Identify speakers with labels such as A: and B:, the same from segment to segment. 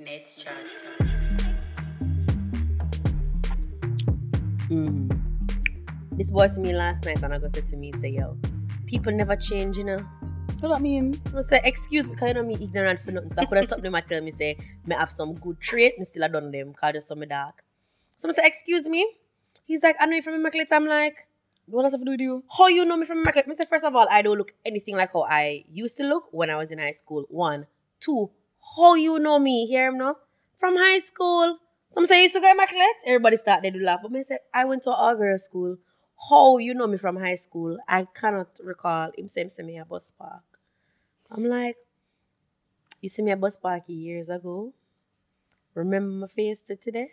A: Nets Chat.
B: Mm. This boy see me last night and I go say to me, say, yo, people never change, you know.
C: What that mean?
B: So I say, excuse me, because you know me ignorant for nothing. So I could have something might tell me, say, me have some good trait, me still have done them, because I just saw me dark. So I say, excuse me. He's like, I know you from Immaculate. I'm like,
C: What does that have to do with you?
B: how you know me from Immaculate? Me say, first of all, I don't look anything like how I used to look when I was in high school. One. Two, how you know me? Hear him now? From high school. Some say you used to go Immaculate. Everybody start they do laugh. But me say, I went to all girls school. How you know me from high school? I cannot recall him saying to me a bus park. I'm like, you see me at bus park years ago? Remember my face to today?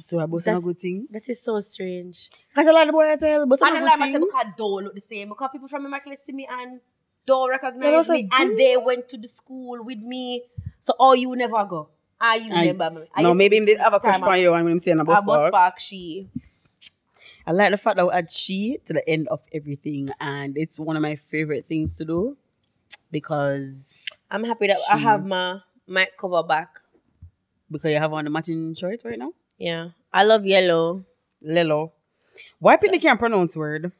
C: So I not a good thing.
B: That is so strange.
C: Cause a lot of boys uh, tell, but
B: And the
C: a good
B: I say
C: thing.
B: don't look the same. Because people from Immaculate see me and don't recognize me.
C: a
B: And they went to the school with me. So oh you never go. Ah you
C: I-
B: remember me. I
C: No, maybe
B: be
C: him did have a crush on you and when him saying a
B: A
C: bus
B: bus
C: park.
B: park she.
C: I like the fact that we add she to the end of everything, and it's one of my favorite things to do because
B: I'm happy that I have my mic cover back.
C: because you have on the matching shirt right now.
B: Yeah. I love yellow.
C: Lelo. Why people can't pronounce word?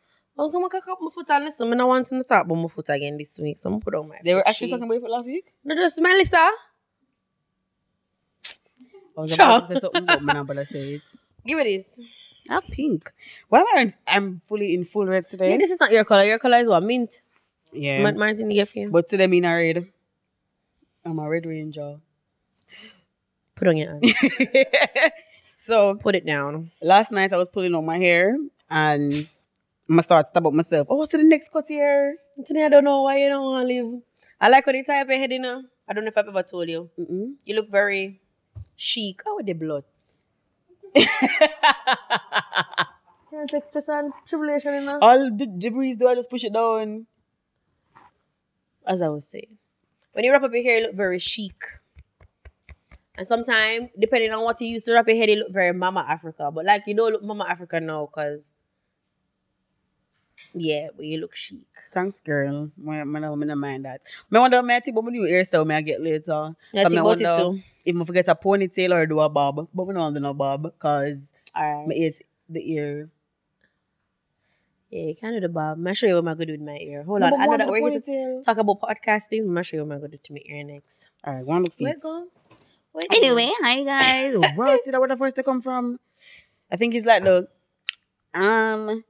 B: Oh, come on, cock up my foot and listen. I want to talk about my foot again this week. So I'm gonna put on my
C: They were actually talking about it last week.
B: No, just Melissa.
C: I was about to say something, but I'm gonna say it.
B: Give me this.
C: Ah, pink. Why am I? in- I'm fully in full red today.
B: Yeah, this is not your color. Your color is what? Mint.
C: Yeah.
B: Ma- Martin, you get for you.
C: But today me not red. I'm a red ranger.
B: Put on your hand.
C: so
B: Put it down.
C: last night I was pulling out my hair and I'm gonna start to about myself. Oh, so the next cut here.
B: Today I don't know why you don't want to live. I like when you tie up your head, you know. I don't know if I've ever told you.
C: Mm-mm.
B: You look very chic. Oh, with the blood. Can't extra sun. Tribulation, you know.
C: All the debris do I just push it down.
B: As I was saying. When you wrap up your hair, you look very chic. And sometimes, depending on what you use to wrap your head, you look very Mama Africa. But like, you don't look Mama Africa now, because, yeah, but you look chic.
C: Thanks, girl. I don't mind that. I wonder may I think about my new hairstyle may I get later.
B: Yeah,
C: So
B: think
C: me
B: about it
C: wonder
B: too.
C: If I forget a ponytail or do a bob, but we don't do no bob because
B: All
C: my
B: right.
C: ears, the ear.
B: Yeah, you can do the bob. I'm show you what I'm going to do with my ear. Hold
C: No,
B: on. I know
C: one
B: that we're
C: the
B: here to talk about podcasting. I'm going to show you what I'm going to do to my ear next.
C: All right, one look
B: Where
C: feet.
B: go? Where
C: Anyway, hi guys. Where did where the first to come from? I think it's like the um.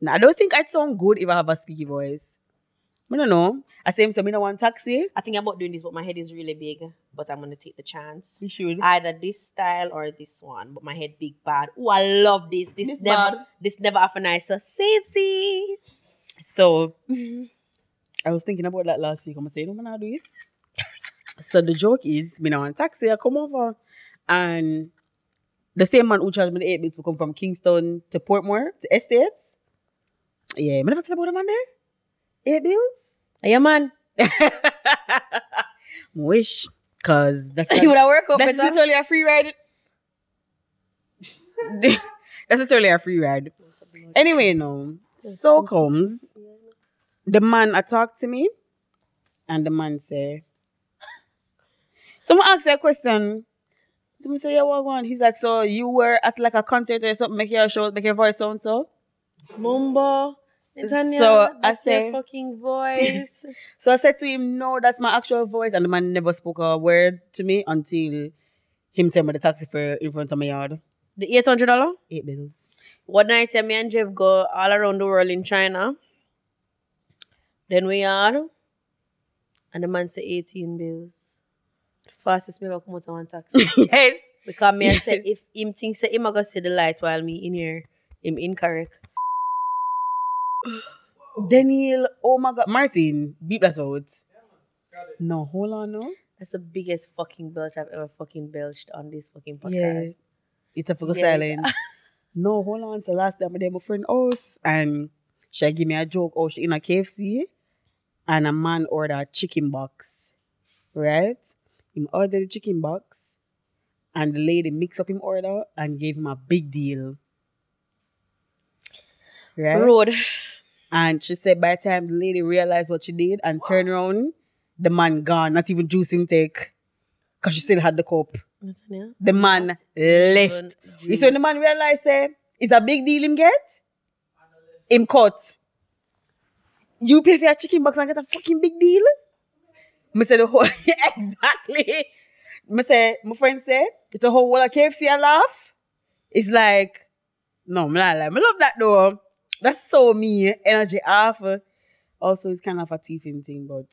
C: No, I don't think I'd sound good if I have a squeaky voice. I don't know. I say so. No want taxi.
B: I think I'm not doing this, but my head is really big. But I'm going to take the chance.
C: You should.
B: Either this style or this one. But my head big bad. Oh, I love this. This,
C: This
B: never
C: bad.
B: this never have a nicer seats.
C: So I was thinking about that last week. I'm gonna say, no man, I'll do it. So the joke is, me now on taxi, I come over and the same man who charged me the eight bits will come from Kingston to Portmore, to Estates. Yeah, me never tell about the man there. Eight bills?
B: Yeah, man.
C: Wish. Cause that's
B: you would have work up
C: that's
B: better.
C: literally a free ride. that's literally a free ride. Anyway, no. So comes the man I talk to me, and the man say, someone ask a question. Someone say, yeah, what one? He's like, so you were at like a concert or something, make your show, make your voice sound so.
B: Mumbo. Netanya,
C: So, I
B: that's
C: say-
B: your fucking voice.
C: So I said to him, no, that's my actual voice, and the man never spoke a word to me until him tell me the taxi fare in front of my yard.
B: the eight hundred dollar.
C: Eight bills.
B: One night, me and Jeff go all around the world in China. Then we are, and the man say 18 bills. The fastest me ever come out of one taxi.
C: yes.
B: because me I say, if him think say him a go see the light while me in here, him incorrect.
C: Daniel, oh my god. Martin, beep that out. No, hold on, no.
B: That's the biggest fucking belch I've ever fucking belched on this fucking podcast.
C: Yes. It's a fucking
B: Yes.
C: silent. no, hold on. So last time I did my friend house and she give me a joke. Oh, she in a KFC and a man ordered a chicken box. Right? Him ordered the chicken box and the lady mix up him order and gave him a big deal. Right?
B: Road.
C: And she said by the time the lady realized what she did and turned around, the man gone, not even juice him take. because she still had the cup.
B: Nathaniel?
C: The man left. You see when the man realized say it's a big deal him get? Him cut. You pay for your chicken box and get a fucking big deal? Me say the whole exactly. Me say my friend say it's a whole world of KFC I laugh. It's like no, me not lie. Me love that though. That's so me energy off. Also, it's kind of a thieving thing, but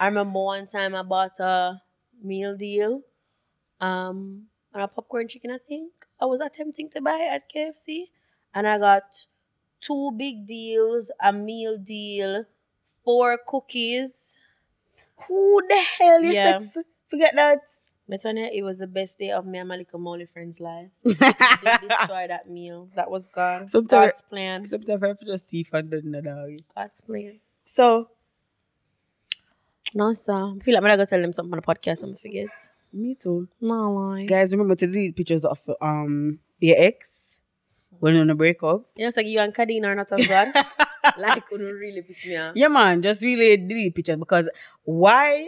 B: I remember one time I bought a meal deal, um, and a popcorn chicken. I think I was attempting to buy at KFC, and I got two big deals, a meal deal, four cookies.
C: who the hell is
B: Yeah.
C: sex? Forget that.
B: Natanya, it was the best day of me and Malika Molly friends' lives. They destroyed that meal. That was gone.
C: Sometimes-
B: God's plan.
C: Sometimes I just and done that dog.
B: God's plan.
C: So
B: No, sir. I feel like I'm gonna tell them something on the podcast and I forget.
C: me too.
B: No lie.
C: Guys, remember to delete pictures of um your ex when you're on a breakup.
B: You know, it's like you and Kadeen are not as bad. like, it really piss me off.
C: Yeah, man, just really delete pictures because why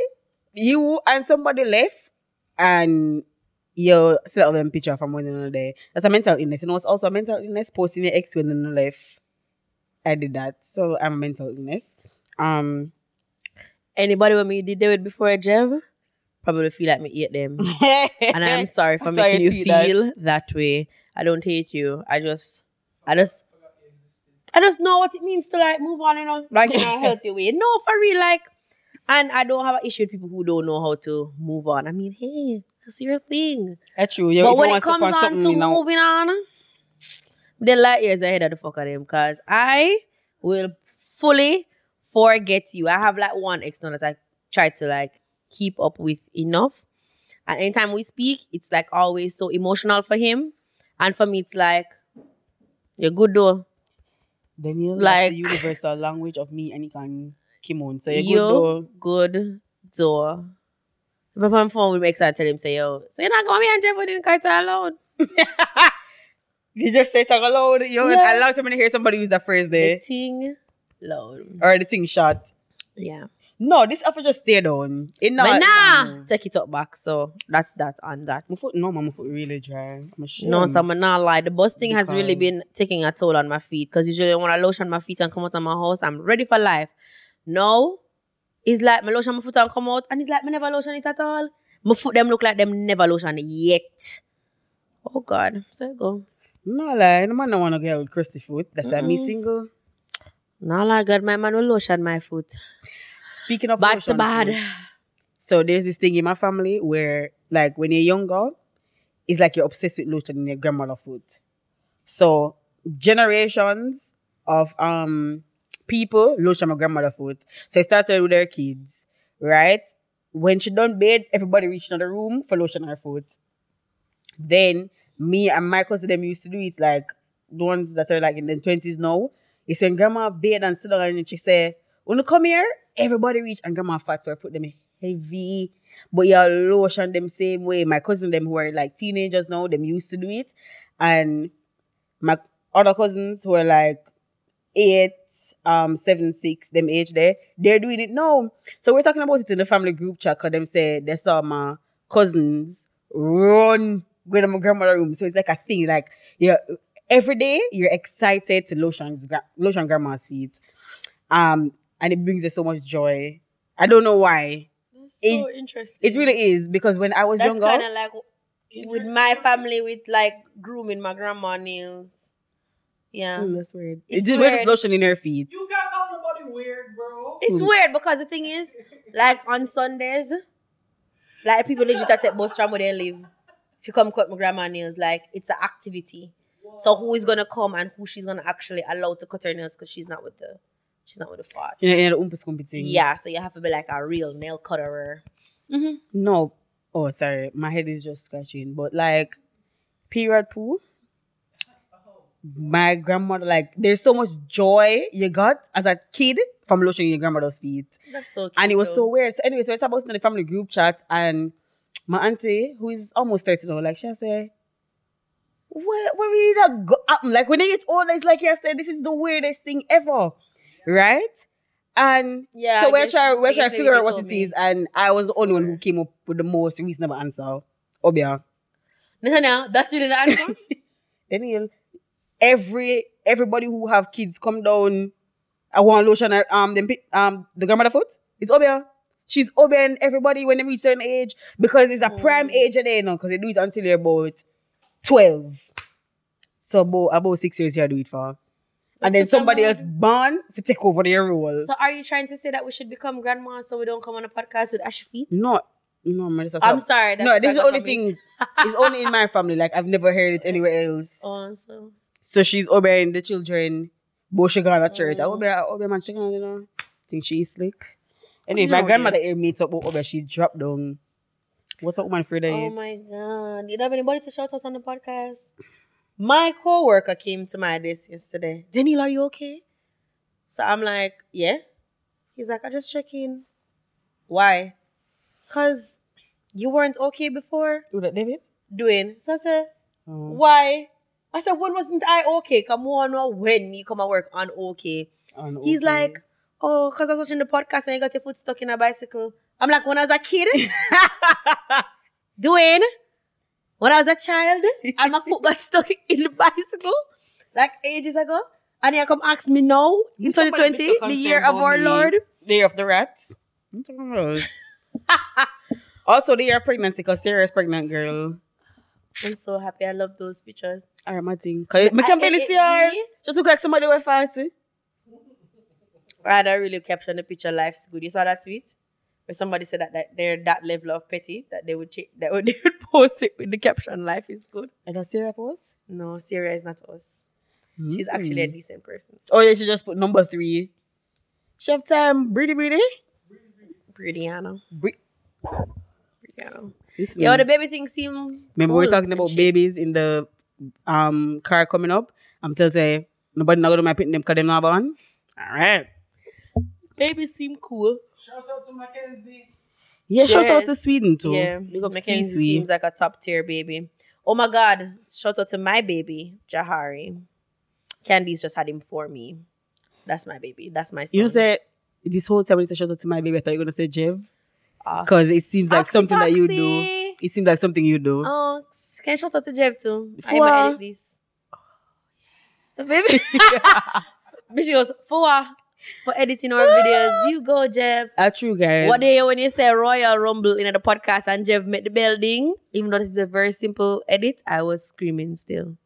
C: you and somebody left and you still have them picture from one another day. That's a mental illness. You know, it's also a mental illness posting your ex when you left. I did that, so I'm a mental illness. Um,
B: Anybody with me did they with before Jev probably feel like me hate them. and I'm sorry for
C: I'm
B: making
C: to
B: you
C: see that.
B: feel that. way. I don't hate you. I just, I just, I just know what it means to like move on, you know, like in a healthy way. No, for real, like, and I don't have an issue with people who don't know how to move on. I mean, hey, that's your thing.
C: That's true. Yeah,
B: but when it comes on to
C: know,
B: moving on, the light years ahead of the fuck of them, cause I will fully forget you. I have like one ex now that I try to like keep up with enough. And anytime we speak, it's like always so emotional for him. And for me, it's like, you're good though.
C: you like the universal language of me and you can Kimon. So you're good though.
B: good though. But on phone with me, excited tell him, say, yo, say, not going me and Jeff, we didn't cut alone.
C: You just say talk aloud. You
B: Yeah.
C: I love to when I hear somebody use that phrase there.
B: The thing loud.
C: Or the thing shot.
B: Yeah.
C: No, this offer just stay down. It not.
B: but nah,
C: No,
B: take it up back. So that's that on that.
C: my foot, no, my foot really dry. I'm.
B: No, so I'm not lie. The bus thing has really been taking a toll on my feet. Because usually when I lotion my feet and come out of my house, I'm ready for life. No, it's like my lotion my foot and come out, and it's like me never lotion it at all. My foot them look like them never lotion it yet. Oh God, so you go.
C: No lie, no man don't want to get with crusty foot. That's why me single.
B: No, like God, my man will lotion my foot.
C: Speaking of
B: Bad to bad.
C: so there's this thing in my family where, like, when you're younger, it's like you're obsessed with lotion in your grandmother foot. So generations of um people lotion my grandmother foot. So I started with their kids, right? When she done bed, everybody reached another room for lotion her foot. Then me and my cousin them used to do it like the ones that are like in their twenties now. It's when grandma bed and sit down and she say, you come here, everybody reach and grandma fat, so I put them heavy. But you lotion them same way. My cousin them who are like teenagers now, them used to do it. And my other cousins who are like eight, um, seven, six, them age there, they're doing it now. So we're talking about it in the family group chat because them say they saw my cousins run go to my grandmother room. So it's like a thing. Like yeah, every day you're excited to lotion lotion grandma's feet. Um, and it brings us so much joy. I don't know why.
B: That's
C: so
B: interesting.
C: It really is because when I was
B: That's
C: younger,
B: kind of like with my family with like grooming my grandma nails. Yeah.
C: Mm, that's weird.
B: It's
C: It's just weird.
B: weird.
C: lotion in her feet.
A: You got call nobody weird, bro.
B: It's
C: Mm.
B: weird because the thing is, like on Sundays, like people legit take bus from where they live. If you come cut my grandma nails, like it's an activity. So who is gonna come and who she's gonna actually allow to cut her nails because she's not with the she's not with the fart.
C: Yeah, know, you know, the umpus kumpy.
B: Yeah, so you have to be like a real nail cutterer. Mm-hmm.
C: No. Oh, sorry. My head is just scratching. But like, period poo. My grandmother, like, there's so much joy you got as a kid from lotioning your grandmother's feet.
B: That's so cute.
C: And it was
B: though.
C: so weird. So anyway, so it's about in the family group chat and my auntie, who is almost 30 now, like she say, where, where really that go happen? Like when they get older, it's like said, this is the weirdest thing ever. Right? And
B: Yeah,
C: so
B: I
C: we're trying we're trying to figure out what it
B: me.
C: is, and I was the only one who came up with the most reasonable answer. Obeah.
B: No, no, that's really the answer.
C: Daniel, every everybody who have kids come down. I want lotion um them um the grandmother foot. It's Obeah. She's Obian everybody when they reach certain age because it's a prime
B: Mm.
C: age of day now because they do it until they're about twelve. So about about six years you do it for. And then somebody else born to take over their role.
B: so are you trying to say that we should become grandmas so we don't come on a podcast with ashy feet?
C: No, this is
B: I'm sorry.
C: No, this is the only thing. it's only in my family. Like I've never heard it anywhere else.
B: Oh, so
C: So she's obeying the children. But she gone to church. I
B: Mm.
C: obey, I obey man, she gone, you know. Think she's slick. Anyway, my grandmother here meets up with Obey. She dropped down. What's up, woman, the
B: Oh my god. You don't have anybody to shout out on the podcast? My coworker came to my desk yesterday. Daniel, are you okay? So I'm like, yeah. He's like, I just checking. Why? Cause you weren't okay before
C: Who that, David?
B: doing. So I said,
C: Oh.
B: why? I said, when wasn't I okay? Come on, know when you come and work on okay.
C: And
B: He's
C: okay.
B: like, oh, cause I was watching the podcast and you got your foot stuck in a bicycle. I'm like, when I was a kid, doing, when I was a child, and my foot got stuck in the bicycle, like ages ago. And you come ask me now, in 2020, the year of our. Lord.
C: Day of the rats. I'm talking about. also, the year of pregnancy, because Sarah is pregnant, girl.
B: I'm so happy. I love those pictures.
C: Thing. Cause I can
B: I-
C: barely
B: it- eh, eh,
C: see her. Just look like somebody with fancy.
B: I don't really caption the picture. Life's good. You saw that tweet where somebody said that, that they're that level of petty that they would ch- that would, they would post it with the caption "Life is good."
C: And that's Sarah post?
B: No, Syria is not us. She's hmm. actually a decent person.
C: Oh yeah, she just put number three. Chef time, Breedy Breedy.
B: Brianna.
C: Bre-
B: Brianna.
C: Listen,
B: Yo, the baby thing seem.
C: remember we
B: cool
C: were talking about babies in the um car coming up. I'm still you, nobody not gonna my picking them because them not born. All right.
B: Babies seem cool.
A: Shout out to Mackenzie.
C: Yeah, shout out
B: Yes.
C: to Sweden too.
B: Yeah,
C: Big up
B: Mackenzie
C: Sweden.
B: seems like a top tier baby. Oh my God! Shout out to my baby Jahari. Candy's just had him for me. That's my baby. That's my son.
C: You know, say this whole time when you say shout out to my baby, I thought you were gonna say Jev. Because it seems like
B: Oxy
C: something that you do. It seems like something you do.
B: Oh, can I shout out to Jeff too? I
C: Fua.
B: might edit this. The baby. But she goes, for for editing our videos. You go, Jeff.
C: Ah, true, guys.
B: What day when you say Royal Rumble in the podcast and Jeff met the building, even though this is a very simple edit, I was screaming still.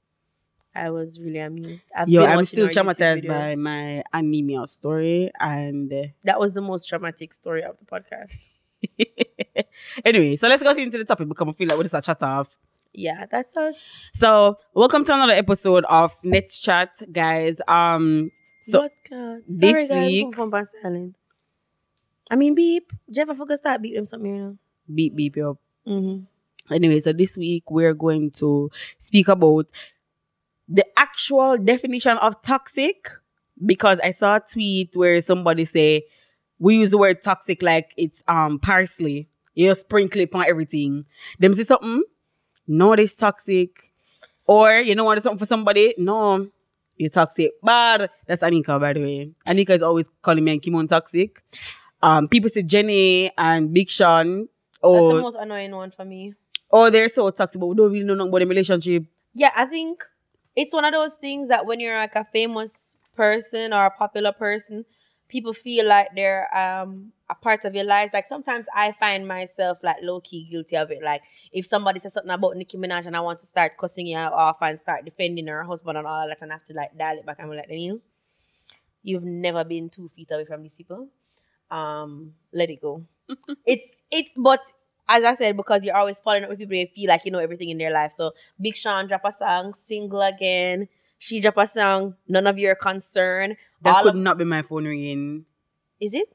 B: I was really amused. I've
C: Yo, I'm still traumatized by my anemia story. And uh,
B: That was the most traumatic story of the podcast.
C: anyway, so let's go into the topic because I feel like we're just a chat off.
B: Yeah, that's us.
C: So, welcome to another episode of Let's Chat, guys. Um, so
B: What, God? Sorry, guys.
C: week-
B: Put phone on silent. I mean, beep. Jeff, I forgot start beep them something here now.
C: beep beep yo.
B: Mm-hmm.
C: Anyway, so this week we're going to speak about the actual definition of toxic because I saw a tweet where somebody say we use the word toxic like it's um parsley. You sprinkle it on everything. Them say something, no, this toxic. Or you know want something for somebody, no, you're toxic. But that's Anika, by the way. Anika is always calling me and Kimon toxic. Um, people say Jenny and Big Sean.
B: That's
C: Or
B: the most annoying one for me.
C: Oh, they're so toxic, but we don't really know nothing about the relationship.
B: Yeah, I think it's one of those things that when you're like a famous person or a popular person, people feel like they're um a part of your lives. Like sometimes I find myself like low key guilty of it. Like if somebody says something about Nicki Minaj and I want to start cussing you off and start defending her husband and all that, and I have to like dial it back and be like, Daniel, you've never been two feet away from these people. Um, let it go. it's it, but as I said, because you're always following up with people, you feel like you know everything in their life. So Big Sean drop a song, single again. She drop a song, none of your concern.
C: That could
B: of,
C: not be my phone ringing.
B: is it?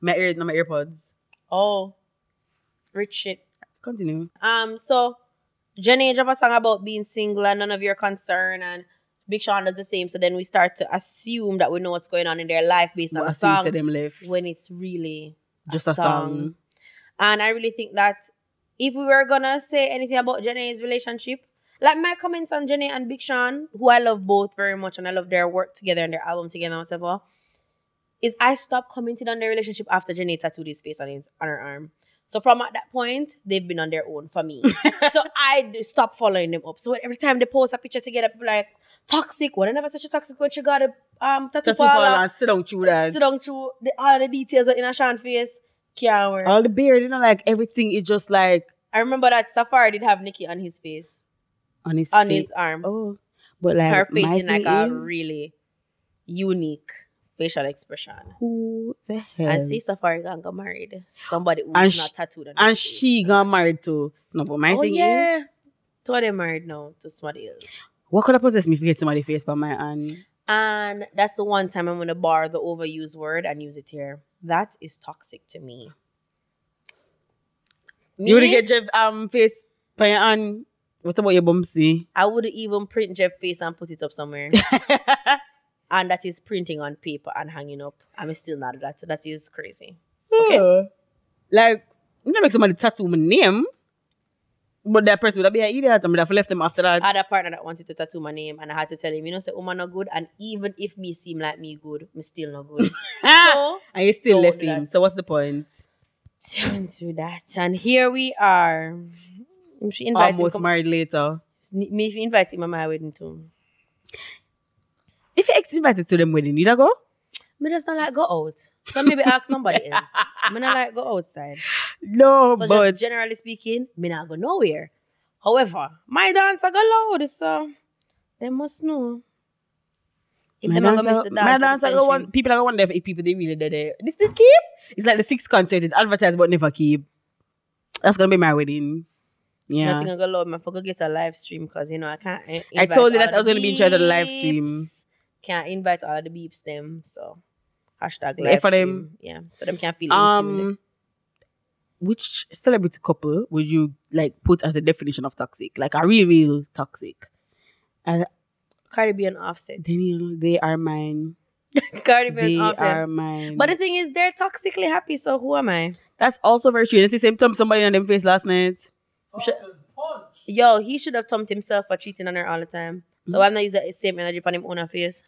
C: My ear, not my AirPods.
B: Oh, rich shit.
C: Continue.
B: Um, so Jenny drop a song about being single and none of your concern, and Big Sean does the same. So then we start to assume that we know what's going on in their life based on
C: But
B: the song,
C: them left.
B: when it's really
C: Just a song.
B: And I really think that if we were gonna say anything about Jenny's relationship, like my comments on Jenny and Big Sean, who I love both very much and I love their work together and their album together whatever, is I stopped commenting on their relationship after Jhené tattooed his face on his on her arm. So from at that point, they've been on their own for me. so I stopped following them up. So every time they post a picture together, people like toxic. Well, I never said she toxic when she got a um tattoo
C: Just to fall
B: parlor.
C: sit down through that.
B: Sit down through the, all the details in a Sean face. Can't work.
C: All the beard, you know, like everything is just like
B: I remember that Safaree did have Nicki on his face,
C: on his
B: on
C: face.
B: his arm.
C: Oh, but like
B: her face in like a really unique facial expression.
C: who the hell?
B: And see Safaree got got married. Somebody who's
C: And
B: not tattooed on
C: and
B: face.
C: she got married to no, but my
B: oh
C: thing is,
B: yeah. So they married now to somebody else.
C: what could have possessed me to get somebody face by my hand?
B: And that's the one time I'm gonna borrow the overused word and use it here. That is toxic to me.
C: You would
B: Me,
C: get Jeff um face by your hand. What about your bumsy?
B: I would even print Jeff face and put it up somewhere. and that is printing on paper and hanging up. I'm still not that. That is crazy. Okay.
C: Uh, like, you know, make somebody tattoo my name, but that person would have been an idiot and would have left them after that.
B: I had a partner that wanted to tattoo my name and I had to tell him, you know, say, woman not good. And even if me seem like me good, me still not good. so
C: and you still
B: Don't
C: left him.
B: that.
C: So what's the point?
B: don't do that. And here we are. She invited him.
C: Almost
B: Come,
C: married later.
B: me if you invite him at my wedding too.
C: If you ex invited to them wedding, you don't go?
B: Me just not like go out. So maybe ask somebody else. Me not like go outside.
C: No,
B: So
C: but
B: just generally speaking, me not go nowhere. However, my dancer go loud, so they must know. If
C: my dancer,
B: miss the dance,
C: my dancer go want, people are wonder if people they really did it. This did keep? It's like the sixth concert. It's advertised but never keep. That's gonna be my wedding. Yeah.
B: Nothing gonna go loud. I forgot get a live stream because you know I can't. eh,
C: I told you that I was gonna be in charge of the live stream.
B: Can't invite all of the beeps them. So hashtag
C: Yeah,
B: live
C: for
B: stream.
C: them.
B: Yeah, so them can't feel intimidated.
C: Um, which celebrity couple would you like put as the definition of toxic? Like a real, real toxic. And
B: Cardi B and offset.
C: Daniel, they are mine.
B: Cardi B and
C: They
B: offset.
C: are mine.
B: But the thing is, they're toxically happy. So who am I?
C: that's also very true. And it's the same time somebody on them face last night.
B: Yo, he should have thumped himself for cheating on her all the time.
C: Mm-hmm.
B: So I'm not using the same energy on him own her face.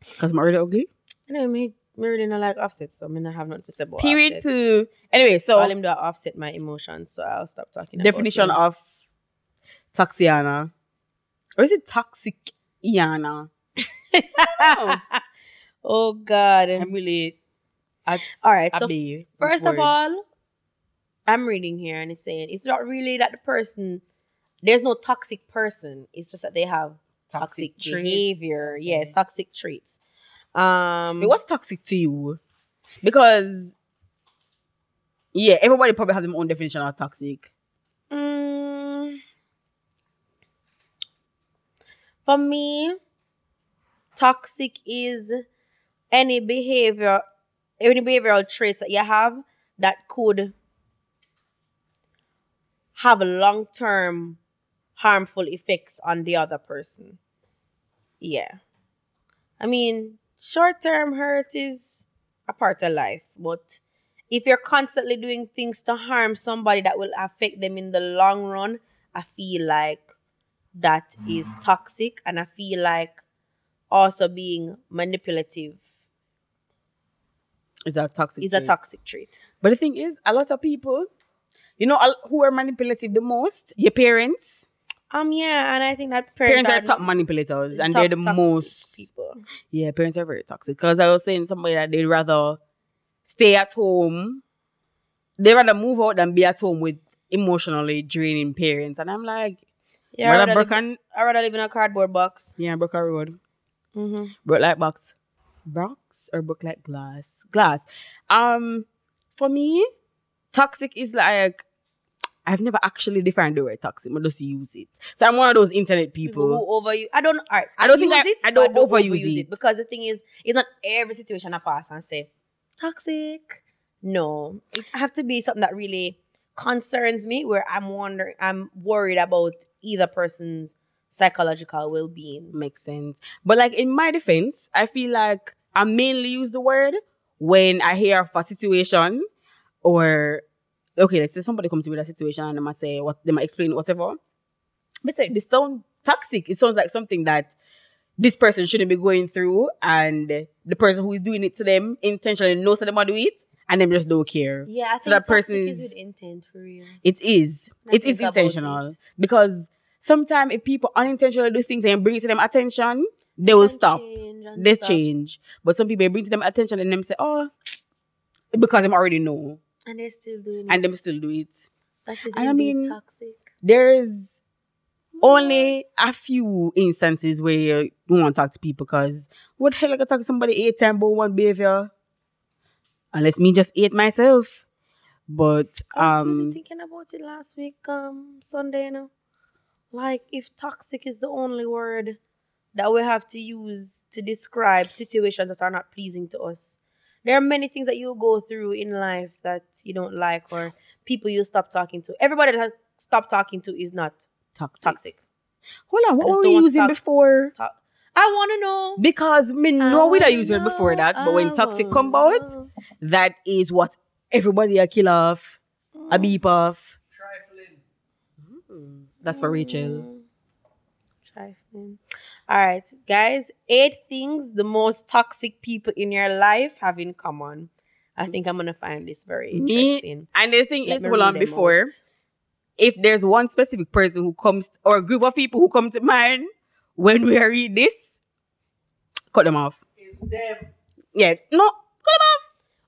C: Because I'm already ugly.
B: Anyway, me, me really not like offset, so I'm not have nothing to say about
C: Period
B: offset.
C: poo. Anyway,
B: So all him do offset my emotions, so I'll stop talking.
C: definition
B: about
C: of toxiana. Or is it toxic Iana?
B: oh God!
C: I'm really at
B: All right, so First of all, I'm reading here and it's saying it's not really that the person there's no toxic person. It's just that they have toxic,
C: Toxic traits.
B: behavior. Yes,
C: Okay.
B: toxic traits. Um
C: Wait, what's toxic to you? Because yeah, everybody probably has their own definition of toxic.
B: mm, for me, toxic is any behavior, any behavioral traits that you have that could have long term harmful effects on the other person. Yeah. I mean, short term hurt is a part of life, but if you're constantly doing things to harm somebody that will affect them in the long run, I feel like that is mm. toxic and I feel like also being manipulative
C: Is that toxic?
B: is a toxic trait.
C: But the thing is, a lot of people, you know, who are manipulative the most? Your parents.
B: Um yeah, and I think that
C: Parents,
B: parents,
C: are top manipulators, and
B: top
C: they're the
B: toxic
C: most.
B: people.
C: Yeah, parents are very toxic. Because I was saying somebody that they'd rather stay at home, they rather move out than be at home with emotionally draining parents. And I'm like,
B: Yeah, I'd
C: rather
B: live, I'd rather live in a cardboard box.
C: yeah, broke a road.
B: Mm-hmm.
C: Broke like box. Box or broke like glass? Glass. Um, for me, toxic is like I've never actually defined the word toxic, but just use it. So I'm one of those internet
B: People
C: people.
B: who overuse. I don't. Right,
C: I don't think I-
B: it.
C: I
B: but
C: don't overuse it.
B: because the thing is, it's not every situation I pass and say toxic. No, it have to be something that really concerns me, where I'm wondering, I'm worried about either person's psychological well being.
C: Makes sense. But like in my defense, I feel like I mainly use the word when I hear of a situation or okay, let's say somebody comes to me with a situation and they might say what they might explain whatever. But say this sounds toxic. It sounds like something that this person shouldn't be going through, and the person who is doing it to them intentionally knows that they to do it, and them just don't care.
B: Yeah, I think
C: So that person
B: is
C: is-
B: with intent for real.
C: It is.
B: I
C: it is intentional
B: it.
C: because sometimes if people unintentionally do things and bring it to them attention, they will
B: And
C: stop.
B: change
C: They
B: stuff.
C: change. But some people bring to them attention and them say, "Oh," because them already know,
B: and they're still doing it.
C: and they still do it.
B: That is
C: And I mean,
B: toxic.
C: There's only a few instances where you want to talk to people because what the hell I can talk to somebody eight times about one behavior? Unless me just ate myself. But
B: I was really
C: um
B: thinking about it last week, um, Sunday, you know. Like if toxic is the only word that we have to use to describe situations that are not pleasing to us. There are many things that you go through in life that you don't like or people you stop talking to. Everybody that has stopped talking to is not
C: toxic.
B: toxic.
C: Hold on,
B: I
C: what were
B: don't
C: we
B: want to
C: using
B: talk-
C: before?
B: Talk. I want to know.
C: Because me know we don't use it before that, but when toxic
B: I
C: come out,
B: know.
C: that is what everybody a kill off, a beep off.
A: Trifling.
C: That's for Rachel.
B: Mm. Trifling. All right, guys. Eight things the most toxic people in your life have in common. I think I'm gonna find this very
C: Me,
B: interesting.
C: and the thing
B: Let
C: is,
B: me
C: hold
B: read
C: on, before,
B: out.
C: if there's one specific person who comes, or a group of people who come to mind when we read this, cut them off.
A: It's them.
C: Yeah, no, cut them off.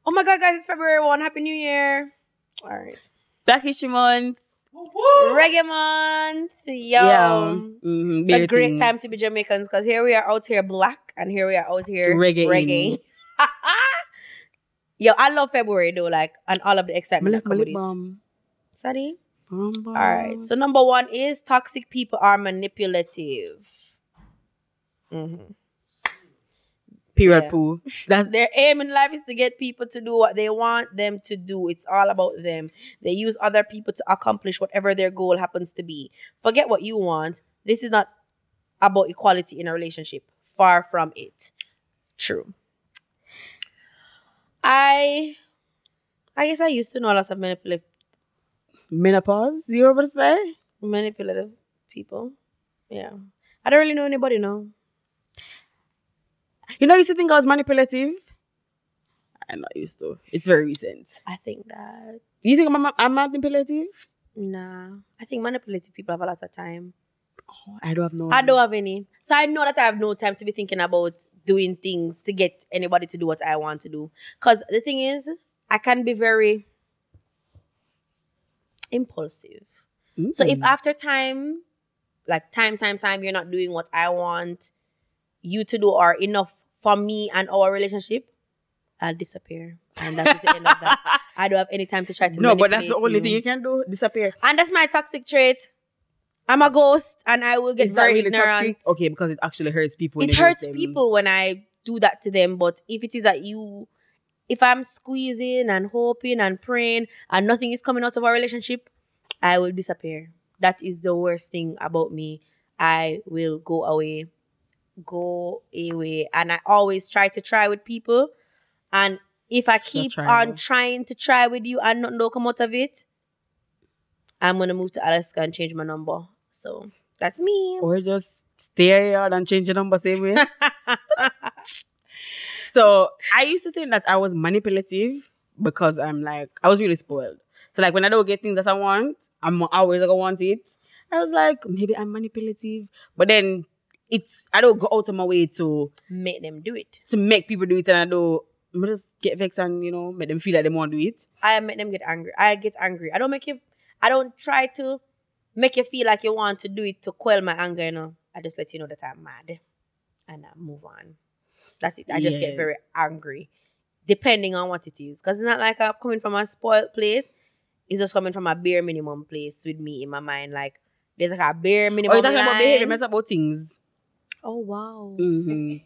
B: Oh my god, guys! It's February one. Happy New Year! All right,
C: Black History Month.
B: Reggae month. Yo.
C: yeah. mhm,
B: It's a great time to be Jamaicans because here we are out here black and here we are out here
C: Reggae-ing.
B: reggae. Yo, I love February though, like and all of the excitement
C: Malik,
B: that comes with it.
C: bum.
B: Sadie?
C: Bum, bum.
B: All right. So number one is toxic people are manipulative. Mhm.
C: Period.
B: yeah.
C: Poo. That
B: Their aim in life is to get people to do what they want them to do. It's all about them. They use other people to accomplish whatever their goal happens to be. Forget what you want. This is not about equality in a relationship. Far from it. True. I I guess I used to know lots of manipulative
C: menopause. You ever say?
B: manipulative people. Yeah. I don't really know anybody now.
C: You know, I used to think I was manipulative. I'm not used to. It's very recent.
B: I think that
C: You think I'm, I'm manipulative?
B: Nah. I think manipulative people have a lot of time.
C: I don't have no.
B: I don't have any. So I know that I have no time to be thinking about doing things to get anybody to do what I want to do. Because the thing is, I can be very impulsive. So if
C: Mm.
B: after time, like time, time, time, you're not doing what I want you to do are enough for me and our relationship, I'll disappear. And that is the end of that. I don't have any time to try to
C: no, but that's the only
B: you.
C: thing you can do. Disappear.
B: And that's my toxic trait. I'm a ghost and I will get
C: Is
B: very
C: really
B: ignorant.
C: toxic? Okay, because it actually hurts people.
B: It hurts people when I do that to them. But if it is that you, if I'm squeezing and hoping and praying and nothing is coming out of our relationship, I will disappear. That is the worst thing about me. I will go away, go away. And I always try to try with people. And if I keep
C: trying
B: on trying to try with you and nothing don't come out of it, I'm gonna move to Alaska and change my number. So that's me.
C: Or just stay here and change your number same way. so I used to think that I was manipulative because I'm like I was really spoiled. So like when I don't get things that I want, I'm always like I want it. I was like maybe I'm manipulative, but then it's I don't go out of my way to
B: Make them do it.
C: to make people do it, and I do I just get vexed and you know make them feel like they want to do it.
B: I make them get angry. I get angry. I don't make you. I don't try to make you feel like you want to do it to quell my anger. You know, I just let you know that I'm mad, and I move on. That's it. I just get very angry, depending on what it is. Cause it's not like I'm coming from a spoiled place. It's just coming from a bare minimum place with me in my mind. Like there's like a bare
C: oh,
B: minimum.
C: you talking about behavior,
B: line.
C: it's about things.
B: Oh wow!
C: hmm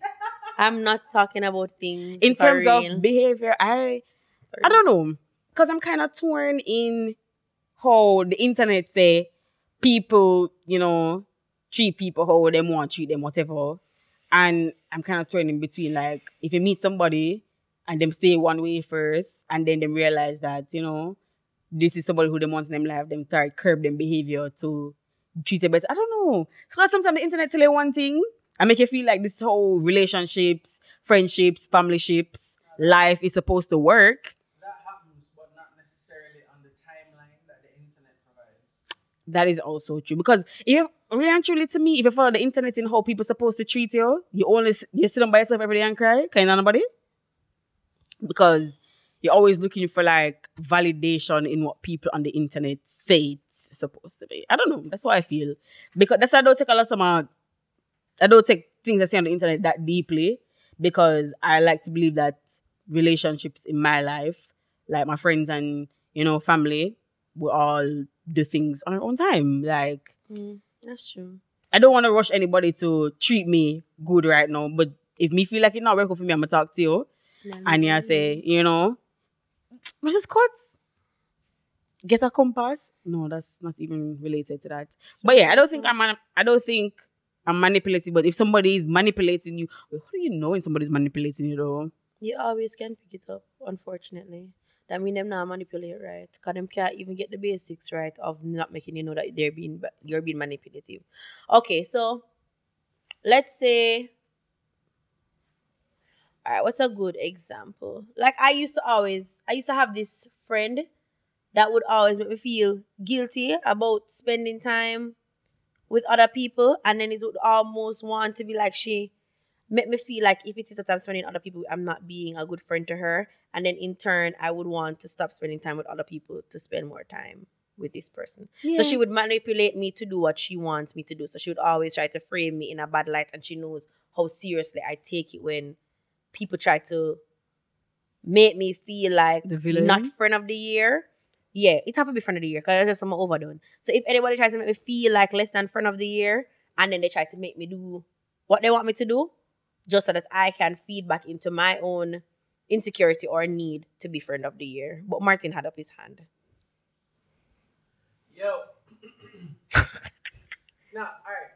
B: I'm not talking about things
C: In terms
B: real.
C: of behavior, I I don't know. Because I'm kind of torn in how the internet say people, you know, treat people how they want treat them, whatever. And I'm kind of torn in between. Like, if you meet somebody and them stay one way first, and then them realize that, you know, this is somebody who they want in them life, them start curb them behavior to treat them better. I don't know. Because sometimes the internet tell you one thing, I make you feel like this whole relationships, friendships, family ships, life is supposed to work.
A: That happens, but not necessarily on the timeline that the internet provides.
C: That is also true because if really and truly to me, if you follow the internet in how people supposed to treat you, you only you sit down by yourself every day and cry, kind of nobody. Because you're always looking for like validation in what people on the internet say it's supposed to be. I don't know. That's what I feel. Because that's why I don't take a lot of my I don't take things I see on the internet that deeply because I like to believe that relationships in my life, like my friends and you know family, will all do things on our own time. Like
B: Mm, that's true.
C: I don't want to rush anybody to treat me good right now, but if me feel like it's not working for me, I'm gonna talk to you and you say, you know, this cut? Get a compass? No, that's not even related to that. But yeah, I don't think I'm. Man- I don't think I'm manipulative. But if somebody is manipulating you, how do you know when somebody's manipulating you though?
B: You always can pick it up, unfortunately. That mean them not manipulate right. Cause them can't even get the basics right of not making you know that they're being you're being manipulative. Okay, so let's say Alright, what's a good example? Like I used to always I used to have this friend that would always make me feel guilty about spending time with other people and then it would almost want to be like she make me feel like if it is that I'm spending other people, I'm not being a good friend to her. And then in turn, I would want to stop spending time with other people to spend more time with this person. So she would manipulate me to do what she wants me to do. So she would always try to frame me in a bad light, and she knows how seriously I take it when people try to make me feel like
C: The
B: not friend of the year. Yeah, it's have to be friend of the year because it's just something overdone. So if anybody tries to make me feel like less than friend of the year, and then they try to make me do what they want me to do, just so that I can feed back into my own insecurity or need to be friend of the year. But Martin had up his hand.
A: Yo. now, all right.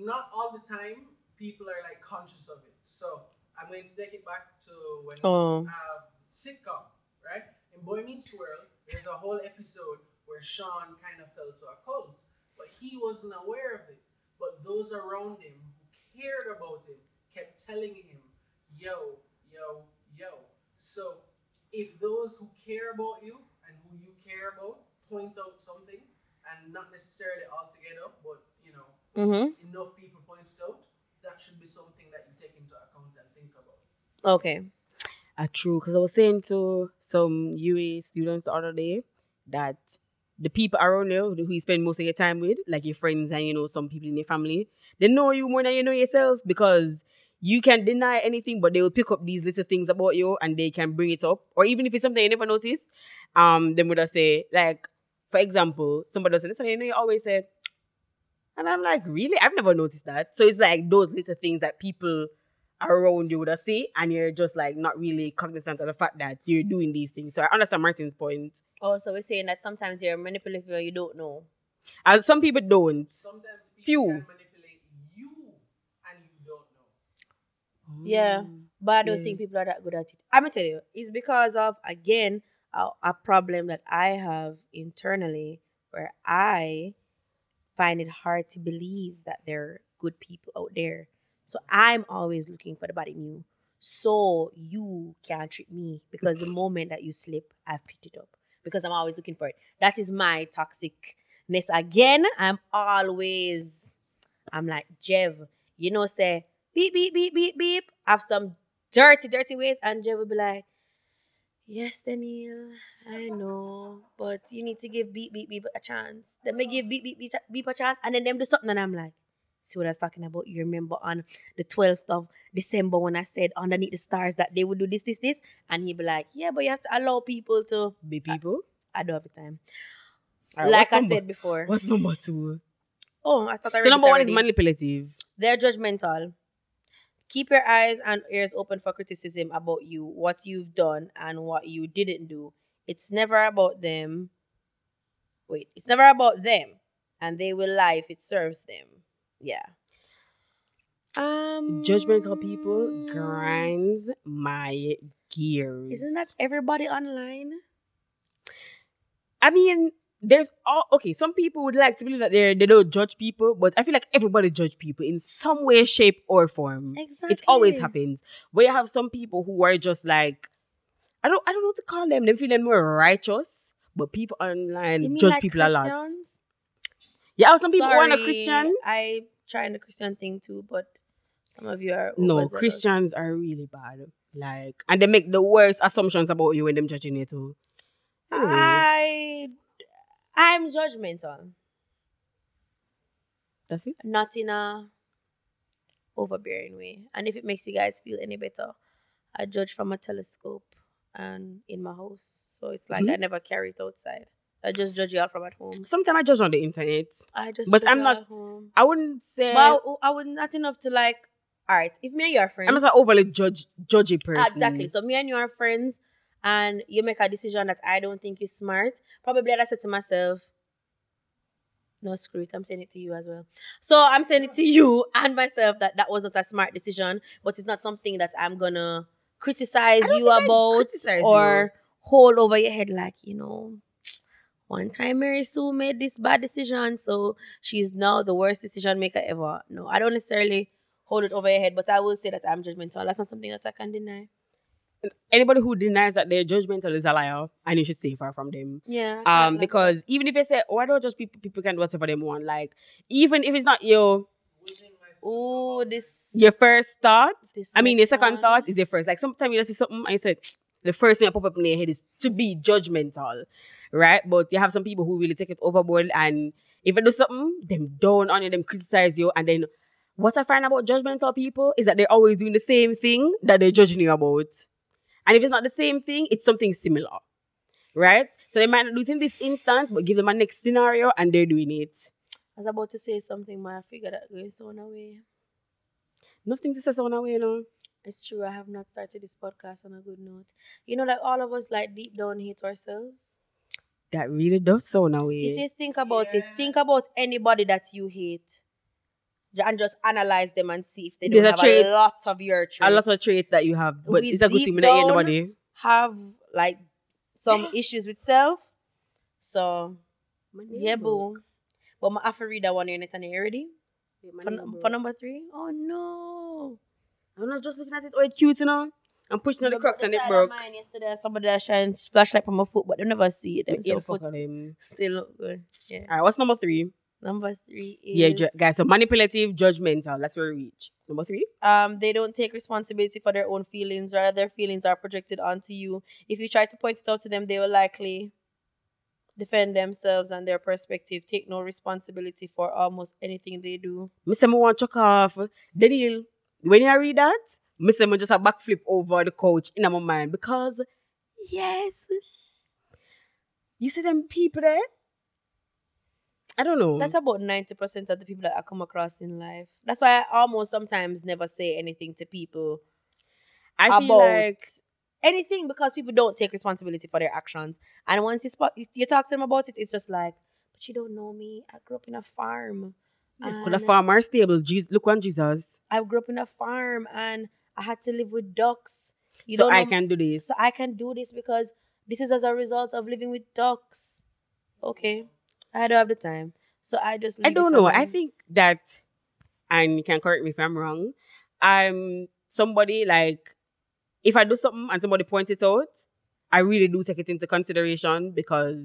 A: Not all the time people are like conscious of it. So I'm going to take it back to when
B: Oh.
A: we have sitcom, right? In Boy Meets World, there's a whole episode where Sean kind of fell to a cult, but he wasn't aware of it. But those around him who cared about him kept telling him, yo, yo, yo. So if those who care about you and who you care about point out something and not necessarily all together, but you know,
B: Mm-hmm.
A: enough people point it out, that should be something that you take into account and think about.
B: Okay.
C: Ah, true. Because I was saying to some UA students the other day that the people around you who you spend most of your time with, like your friends and you know some people in your family, they know you more than you know yourself because you can deny anything, but they will pick up these little things about you and they can bring it up. Or even if it's something you never noticed, um, they would have say like, for example, somebody say, "Listen, you know, you always say," and I'm like, "Really? I've never noticed that." So it's like those little things that people around you would have say, and you're just like not really cognizant of the fact that you're doing these things. So I understand Martin's point.
B: Oh, so we're saying that sometimes you're manipulative and you don't know.
C: And some people don't.
A: Sometimes people
C: Few.
A: can manipulate you and you don't know.
B: Yeah. But I don't
C: Yeah.
B: think people are that good at it. I'm gonna tell you, it's because of again a, a problem that I have internally where I find it hard to believe that there are good people out there. So I'm always looking for the body new. So you can't trick me because the moment that you slip, I've picked it up. Because I'm always looking for it. That is my toxicness again. I'm always I'm like, Jev, you know, say beep, beep, beep, beep, beep. Have some dirty, dirty ways. And Jev will be like, Yes, Daniel, I know. But you need to give beep, beep, beep a chance. Then me give beep, beep, beep, beep a chance. And then them do something and I'm like, See what I was talking about? You remember on the 12th of December when I said underneath the stars that they would do this, this, this? And he'd be like, Yeah, but you have to allow people to.
C: Be people.
B: I don't have the time.
C: Alright,
B: like I
C: number-
B: said before.
C: What's number two?
B: Oh, I thought I
C: So number one is manipulative.
B: They're judgmental. Keep your eyes and ears open for criticism about you, what you've done, and what you didn't do. It's never about them. Wait, it's never about them, and they will lie if it serves them. Yeah. Um,
C: Judgmental people grinds my gears.
B: Isn't that everybody online?
C: I mean, there's all okay. Some people would like to believe that they they don't judge people, but I feel like everybody judge people in some way, shape, or form.
B: Exactly.
C: It always happens. Where you have some people who are just like, I don't I don't know what to call them. They feeling more righteous, but people online
B: You
C: judge
B: like
C: people a lot.
B: Christians?
C: Yeah, some people want a
B: Sorry,
C: Christian.
B: I trying the Christian thing too, but some of you are
C: No. Christians are really bad. Like, and they make the worst assumptions about you when them judging you too. Anyway.
B: I I'm judgmental,
C: That's it.
B: not in a overbearing way. And if it makes you guys feel any better, I judge from a telescope and in my house. So it's like
C: Mhm.
B: I never carry it outside. I just judge you all from at home.
C: Sometimes I judge on the internet.
B: I just
C: But
B: judge
C: I'm
B: you
C: not-
B: at home.
C: I wouldn't say
B: But I, I would not enough to like. All right, if me and you are friends,
C: I'm not an overly judge judgy person.
B: Exactly. So me and you are friends, and you make a decision that I don't think is smart. Probably I'd said to myself, "No, screw it. I'm saying it to you as well." So I'm saying it to you and myself that that was not a smart decision, but it's not something that I'm gonna criticize you about
C: criticize
B: or hold over your head like you know. One time Mary Sue made this bad decision, so she's now the worst decision maker ever. No, I don't necessarily hold it over your head, but I will say that I'm judgmental. That's not something that I can deny.
C: Anybody who denies that they're judgmental is a liar, and you should stay far from them.
B: Yeah.
C: Um, because even if they say, "Oh, I don't just people," people can do whatever they want. Like, even if it's not your
B: oh, this.
C: your first thought,
B: this
C: I mean, your second
B: one.
C: thought is your first. Like sometimes you just see something and you say, the first thing that pop up in your head is to be judgmental, right? But you have some people who really take it overboard, and if you do something, them down on you, them criticize you, and then what I find about judgmental people is that they're always doing the same thing that they're judging you about, and if it's not the same thing, it's something similar, right? So they might not do it in this instance, but give them a next scenario, and they're doing it.
B: I was about to say something, but I figured that going so away.
C: Nothing to say now, you know.
B: It's true. I have not started this podcast on a good note. You know, like all of us, like deep down, hate ourselves.
C: That really does so now.
B: You see, think about it. Think about anybody that you hate, and just analyze them and see if they don't have
C: trait-
B: a lot of your traits.
C: a lot of traits that you have, but
B: We
C: it's a good thing when I hear
B: down-
C: nobody.
B: have like some issues with self. So yeah, boo. But my have to read that one here next and you ready? For, for number three? Oh no.
C: I'm not just looking at it. Oh, it's cute, you know. I'm pushing on the crux and it broke.
B: Mine yesterday, somebody that shine flashlight from my foot, but they never see it. Them, so foot still look good. Yeah.
C: All right, what's number three?
B: Number three is
C: Yeah, ju- guys. So manipulative, judgmental. That's where we reach. Number three.
B: um they don't take responsibility for their own feelings, rather their feelings are projected onto you. If you try to point it out to them, they will likely defend themselves and their perspective, take no responsibility for almost anything they do.
C: Say me want chuck off. Daniel, when you read that, me say me just a backflip over the couch in my mind because yes, you see them people there. I don't know.
B: That's about 90% of the people that I come across in life. That's why I almost sometimes never say anything to people
C: I feel
B: about
C: like
B: anything because people don't take responsibility for their actions. And once you, spot, you talk to them about it, it's just like, but you don't know me. I grew up in a farm.
C: could a farmer stable. Jesus, look on Jesus.
B: I grew up in a farm and I had to live with ducks. You
C: so I
B: know-
C: can do this.
B: So I can do this because this is as a result of living with ducks. Okay. I don't have the time. So I just
C: I don't know. I think that, and you can correct me if I'm wrong. I'm somebody like, if I do something and somebody points it out, I really do take it into consideration because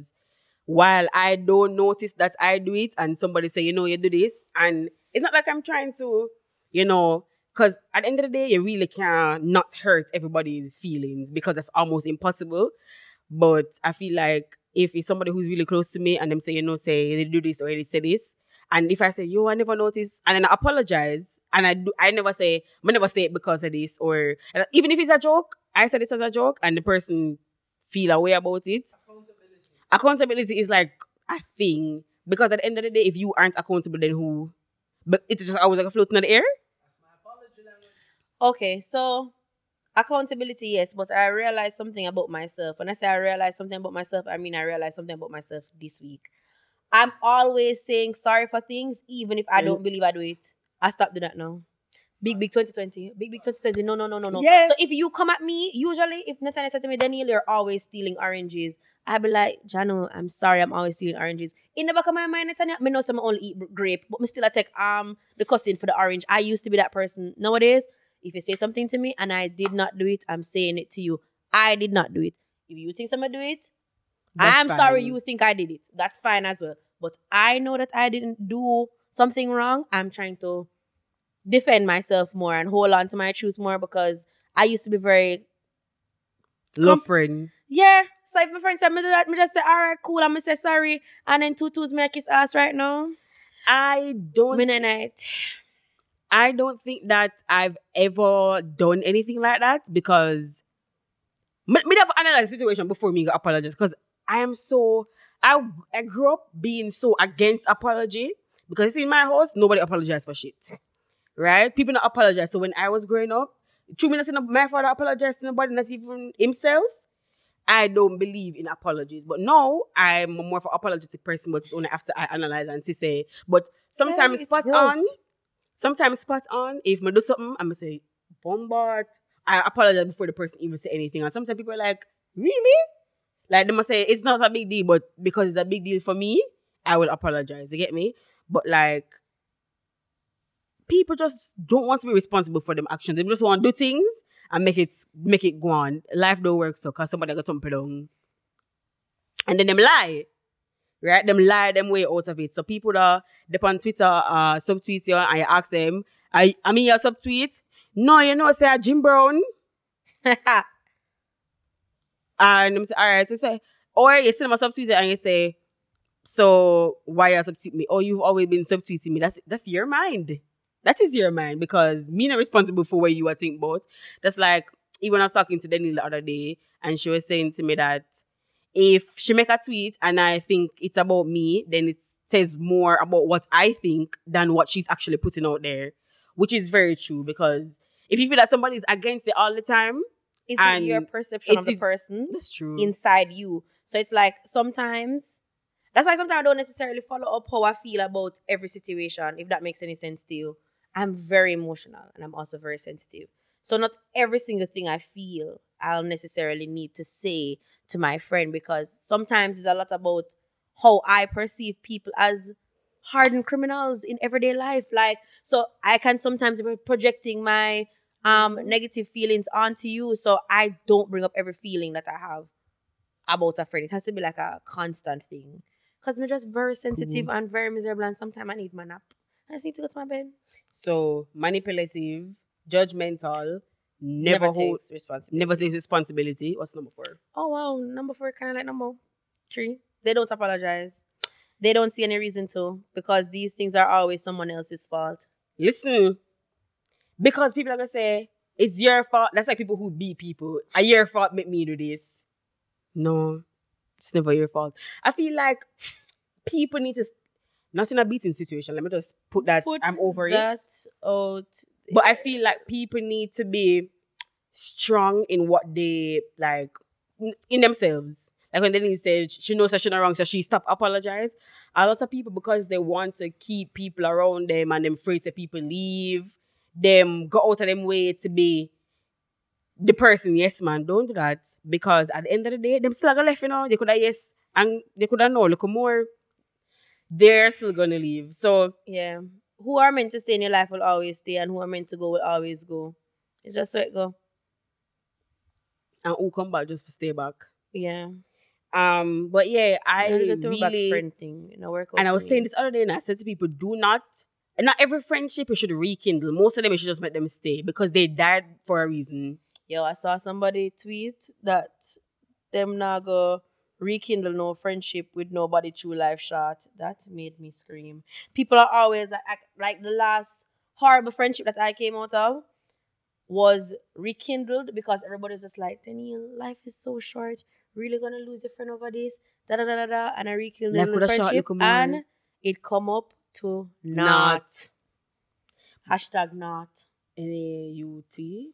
C: while I don't notice that I do it and somebody say, you know, you do this, and it's not like I'm trying to, you know, because at the end of the day, you really can't not hurt everybody's feelings because that's almost impossible. But I feel like if it's somebody who's really close to me and them say, you know, say they do this or they say this, and if I say, yo, I never noticed, and then I apologize, and I do, I never say, I never say it because of this, or even if it's a joke, I said it as a joke, and the person feel a way about it.
A: Accountability.
C: Accountability is like a thing because at the end of the day, if you aren't accountable, then who? But it's just always like a floating in the air.
A: That's my apology language.
B: Okay, so accountability, yes, but I realized something about myself. When I say I realized something about myself, I mean I realized something about myself this week. I'm always saying sorry for things, even if I don't believe I do it. I stopped doing that now. Big Big 2020. Big Big 2020. No, no, no, no, no.
C: Yeah.
B: So if you come at me, usually if Nathaniel said to me, Daniel, you're always stealing oranges. I'd be like, Jano, I'm sorry, I'm always stealing oranges. In the back of my mind, Nathaniel, me know some only eat grape, but me still I take um the cousin for the orange. I used to be that person. Nowadays, if you say something to me and I did not do it, I'm saying it to you. I did not do it. If you think someone do it, I'm sorry you think I did it. That's fine as well. But I know that I didn't do something wrong. I'm trying to defend myself more and hold on to my truth more because I used to be very
C: Love friend.
B: yeah. So if my friend said me do that, me just say, all right, cool, I'm gonna say sorry. And then two twos me a kiss ass right now.
C: I don't
B: Me night.
C: I don't think that I've ever done anything like that because me, me analyzed the situation before me apologize because I am so I I grew up being so against apology because in my house nobody apologized for shit, right? People not apologize. So when I was growing up, two minutes in my father apologized to nobody, not even himself. I don't believe in apologies, but now I'm more of an apologetic person. But it's only after I analyze and see say. But sometimes
B: it's
C: spot
B: gross.
C: on sometimes spot on. If me do something, I'm gonna say bombard. I apologize before the person even say anything. And sometimes people are like, really? Like they must say it's not a big deal, but because it's a big deal for me, I will apologize. You get me? But like people just don't want to be responsible for them actions. They just want to do things and make it make it go on. Life don't work so cause somebody got something down. And then them lie right? Them lie them way out of it. So people that dip on Twitter uh subtweet you and you ask them, I I mean your subtweet? No, you know, say Jim Brown. And them say, all right, so say, or you send them a subtweet and you say, so why you subtweet me? Oh, you've always been subtweeting me. That's that's your mind. That is your mind because me not responsible for what you are thinking about. That's like even I was talking to Denny the other day and she was saying to me that if she make a tweet and I think it's about me, then it says more about what I think than what she's actually putting out there, which is very true because if you feel that somebody is against it all the time,
B: It's your perception
C: it
B: of the
C: is-
B: person
C: that's true.
B: inside you. So it's like sometimes that's why sometimes I don't necessarily follow up how I feel about every situation, if that makes any sense to you. I'm very emotional and I'm also very sensitive. So not every single thing I feel I'll necessarily need to say to my friend because sometimes it's a lot about how I perceive people as hardened criminals in everyday life. Like, so I can sometimes be projecting my um negative feelings onto you. So I don't bring up every feeling that I have about a friend. It has to be like a constant thing. Cause I'm just very sensitive and very miserable and sometimes I need my nap. I just need to go to my bed.
C: so manipulative, judgmental, never,
B: Never,
C: hold,
B: takes responsibility.
C: never takes responsibility. What's number four?
B: Oh wow, number four kind of like number three. They don't apologize. They don't see any reason to because these things are always someone else's fault.
C: Listen, because people are gonna say it's your fault. That's like people who beat people. A your fault make me do this. No, it's never your fault. I feel like people need to not in a beating situation. Let me just put that. I'm over it.
B: that out.
C: But I feel like people need to be strong in what they like in- themselves. Like when Denise said she knows that she's not wrong, so she stop apologize. A lot of people because they want to keep people around them and them afraid that people leave, them go out of them way to be the person. Yes, man, don't do that because at the end of the day, them still gonna left. You know, they could have yes and they could have no. Look more. They're still gonna leave. So
B: Yeah. Who are meant to stay in your life will always stay, and who are meant to go will always go. It's just so it go.
C: and who come back just to stay back.
B: Yeah.
C: Um, but yeah, I
B: throwback
C: really
B: friend thing. You know, work
C: and I was
B: me.
C: saying this other day, and I said to people, do not, and not every friendship you should rekindle. Most of them you should just let them stay because they died for a reason.
B: Yo, I saw somebody tweet that them not go rekindle no friendship with nobody true life shot. That made me scream. People are always like, like the last horrible friendship that I came out of was rekindled because everybody's just like, Daniel, life is so short. Really gonna lose a friend over this? Da da da da da. And I rekindled the friendship and it come up to not. Hashtag not.
C: N A U T,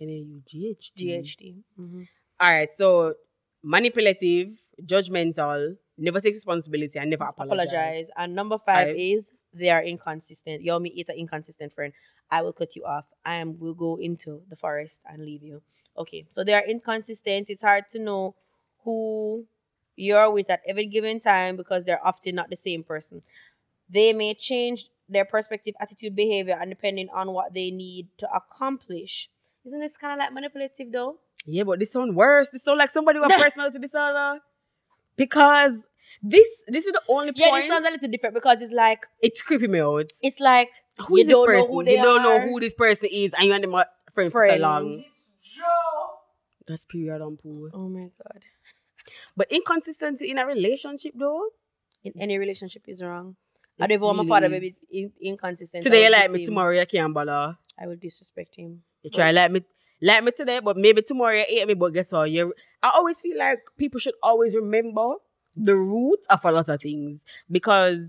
C: N A U G H T.
B: GHD. Mm-hmm.
C: All right, so manipulative, judgmental, never takes responsibility, and never apologize.
B: apologize. And number five,
C: Five.
B: is they are inconsistent. Yo, me it's an inconsistent friend. I will cut you off. I am will go into the forest and leave you. Okay, so they are inconsistent. It's hard to know who you're with at every given time because they're often not the same person. They may change their perspective, attitude, behavior, and depending on what they need to accomplish. Isn't this kind of like manipulative though?
C: Yeah, but this sound worse. This sound like somebody with
B: No.
C: personality disorder. Because this this is the only
B: Yeah,
C: point.
B: this sounds a little different because it's like
C: it's creeping me out.
B: it's like
C: Who
B: you
C: is this
B: don't
C: person?
B: know who they
C: you don't know who this person is, and you and them are friends for so long.
A: It's Joe.
C: That's period on pool.
B: Oh my god.
C: But inconsistency in a relationship, though.
B: In any relationship is wrong. I don't even want my
C: really
B: father
C: is.
B: baby in, inconsistent.
C: Today
B: I
C: you
B: will
C: like
B: diss
C: me,
B: him.
C: tomorrow you can't bother.
B: I will disrespect him.
C: You try like me, like me today, but maybe tomorrow you hate me. But guess what? You, I always feel like people should always remember the root of a lot of things because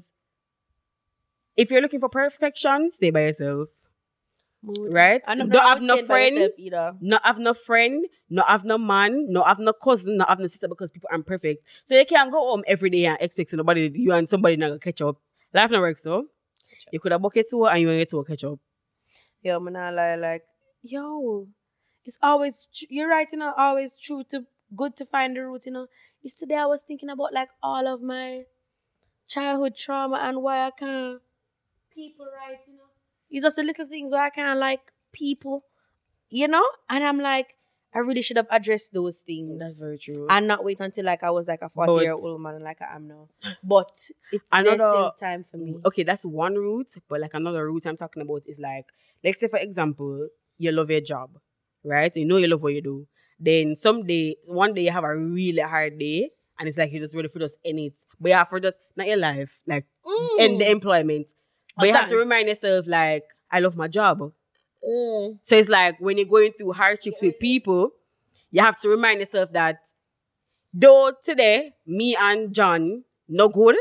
C: if you're looking for perfection, stay by yourself,
B: Mood.
C: right?
B: And I'm
C: Don't
B: not
C: have no friend, not have no friend, not have no man, not have no cousin, not have no sister because people aren't perfect. So you can't go home every day and expect nobody, you and somebody not gonna catch up. Life not works so. You could have bucket two and you ain't to catch up.
B: Yo, man, I lie like, yo, it's always tr- you're right, you know, always true to good to find the root, you know. It's today I was thinking about like all of my childhood trauma and why I can't people right, you know. It's just the little things why I can't like people, you know? And I'm like, I really should have addressed those things.
C: That's very true.
B: and not wait until like I was like a 40
C: But-
B: year old man like I am now. But it, there's
C: Another-
B: still time for me.
C: Okay, that's one route, but like another route I'm talking about is like, let's say for example, you love your job, right? You know you love what you do. Then someday, one day you have a really hard day, and it's like you just ready for just end it. But you have for just not your life, like end the employment. But you have to remind yourself, like, I love my job.
B: Mm.
C: So it's like when you're going through hardships with people, you have to remind yourself that though today me and John no good,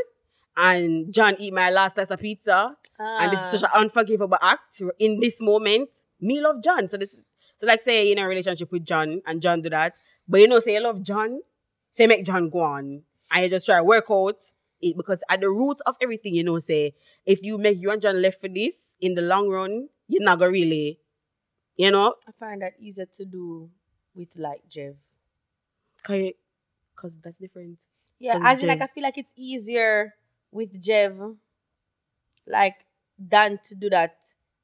C: and John eat my last slice of pizza, and this is such
B: Ah.
C: an unforgivable act in this moment. Me love John, so this so like say you're in a relationship with John and John do that, but you know say you love John, say make John go on, and you just try to work out it because at the root of everything you know say if you make you and John left for this in the long run, you're not gonna really, you know,
B: I find that easier to do with like Jev.
C: Cause that's different.
B: Yeah,
C: As
B: as in like I feel like it's easier with Jeff like than to do that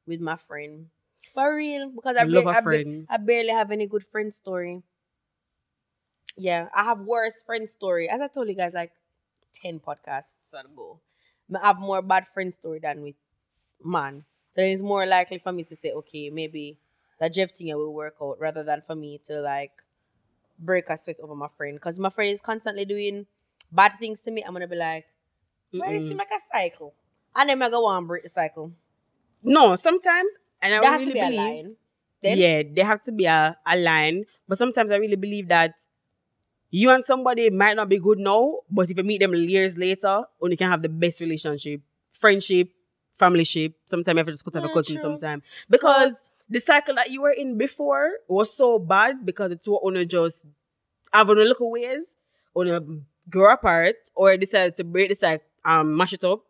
B: with my friend. For real, because I,
C: You love
B: bar-
C: a
B: I, ba-. I barely have any good friend story. Yeah, I have worse friend story. As I told you guys, like ten podcasts ago, I have more bad friend story than with man. So then it's more likely for me to say, okay, maybe that Jeff thing will work out rather than for me to like break a sweat over my friend. Because my friend is constantly doing bad things to me. I'm gonna be like, why does it seem like a cycle? And then I go on break the cycle.
C: No, sometimes, and I
B: there has
C: really
B: to be
C: believe,
B: a
C: yeah, they have to be a, a line. But sometimes I really believe that you and somebody might not be good now, but if you meet them years later, only can have the best relationship, friendship, family ship. Sometimes you have to just cut off a
B: Yeah,
C: cousin
B: true.
C: sometime. Because the cycle that you were in before was so bad because the two only just have on a little ways, only grow apart, or decide to break the cycle, um, mash it up,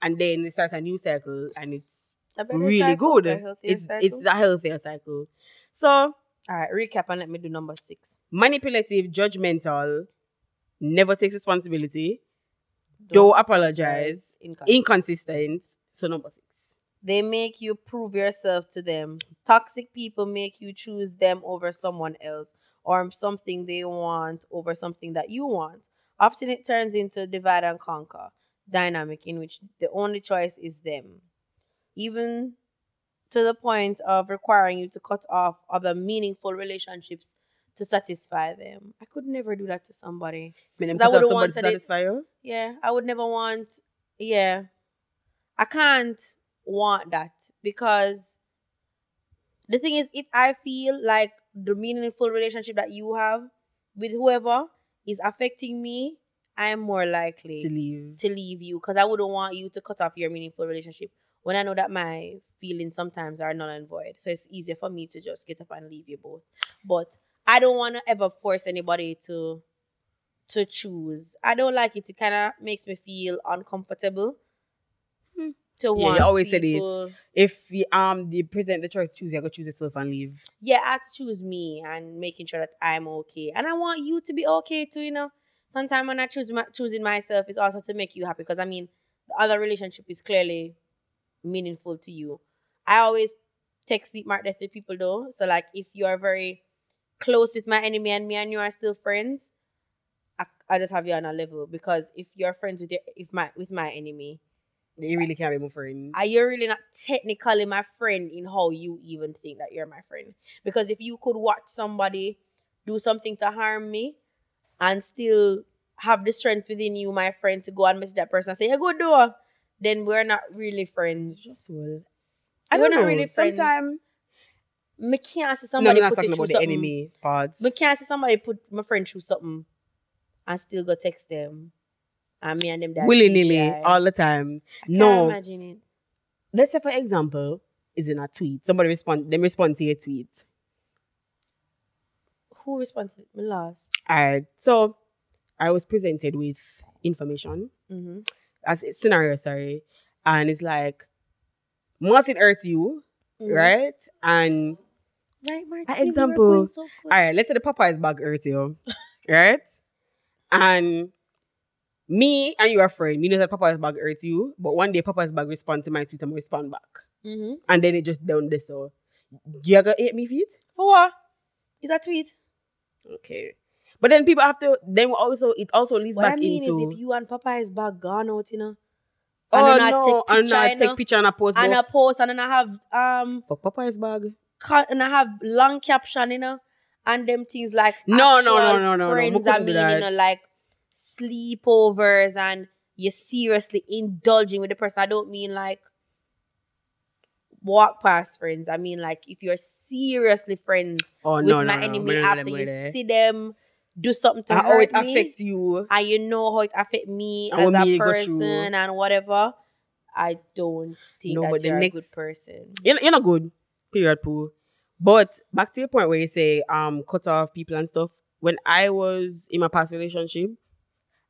C: and then it starts a new cycle and it's
B: a
C: really
B: cycle,
C: good.
B: Eh?
C: It's
B: cycle.
C: it's a healthier cycle. So
B: All right, recap and let me do number six.
C: manipulative, judgmental, never takes responsibility, don't apologize,
B: Incons-
C: inconsistent. So number six.
B: They make you prove yourself to them. Toxic people make you choose them over someone else or something they want over something that you want. Often it turns into divide and conquer dynamic in which the only choice is them. Even to the point of requiring you to cut off other meaningful relationships to satisfy them. I could never do that to somebody. I would've
C: somebody to satisfy you.
B: Yeah, I would never want. Yeah, I can't want that because the thing is, if I feel like the meaningful relationship that you have with whoever is affecting me, I'm more likely
C: to leave.
B: to leave you because I wouldn't want you to cut off your meaningful relationship when I know that my feelings sometimes are null and void. So it's easier for me to just get up and leave you both. But I don't want to ever force anybody to to choose. I don't like it. It kind of makes me feel uncomfortable. to want
C: you
B: want
C: always said it.
B: people.
C: If you, um you present the choice to choose, you gotta choose yourself and leave.
B: Yeah, I have to choose me and making sure that I'm okay, and I want you to be okay too. You know, sometimes when I choose my, choosing myself, it's also to make you happy because I mean, the other relationship is clearly meaningful to you. I always take sleep mark death with people though. So like, if you are very close with my enemy and me and you are still friends, I, I just have you on a level because if you're friends with your if my with my enemy,
C: You really can't be my friend.
B: are you really not technically my friend in how you even think that you're my friend? Because if you could watch somebody do something to harm me and still have the strength within you, my friend, to go and message that person and say, "Yeah, go do," it," then we're not really friends.
C: I
B: We're
C: don't know.
B: really friends.
C: Sometimes
B: Me can't see
C: no,
B: somebody
C: I'm not
B: put
C: talking
B: it through
C: about the
B: something.
C: enemy parts.
B: Me can't see somebody put my friend through something and still go text them. And me and them that
C: Willy nilly all the time.
B: I
C: No,
B: imagine it.
C: let's say for example, is in a tweet. Somebody respond. Them respond to your tweet.
B: Who responded? Me last.
C: Alright, so I was presented with information
B: Mm-hmm.
C: As a scenario, sorry, and it's like, must it hurt you,
B: Mm-hmm.
C: right? And
B: Right, Martin.
C: An
B: we were
C: example,
B: so
C: all right, let's say the Popeyes bag hurt you, right? And me and your friend, me know that Popeyes bag hurt you, but one day Popeyes bag respond to my tweet and respond back,
B: Mm-hmm.
C: and then it just down this so. you're gonna hate me feet?
B: For what? Is that tweet?
C: Okay. But then people have to then also it also leads
B: What
C: back into.
B: What I mean
C: into
B: is if you and Popeye's bag gone out, you know,
C: oh
B: and then I
C: no,
B: take
C: and
B: picture,
C: I
B: you know,
C: take picture and I post
B: and I post and then I have um
C: Fuck Popeye's bag.
B: and I have long caption, you know, and them things like
C: No, no, no, no, no, no.
B: friends.
C: We
B: I
C: couldn't do
B: mean, you know, like sleepovers and you're seriously indulging with the person. I don't mean like walk past friends. I mean like if you're seriously friends
C: Oh
B: with
C: no,
B: my
C: no, no,
B: enemy
C: no, no,
B: after you
C: no, no.
B: see them do something to
C: And how
B: hurt
C: it
B: me.
C: affect you.
B: and you know how it affect me
C: And
B: as a
C: me go through.
B: person and whatever, I don't think
C: No,
B: that you're
C: next-
B: a good person.
C: You're, you're not good. Period, poo. But back to your point where you say um cut off people and stuff. When I was in my past relationship,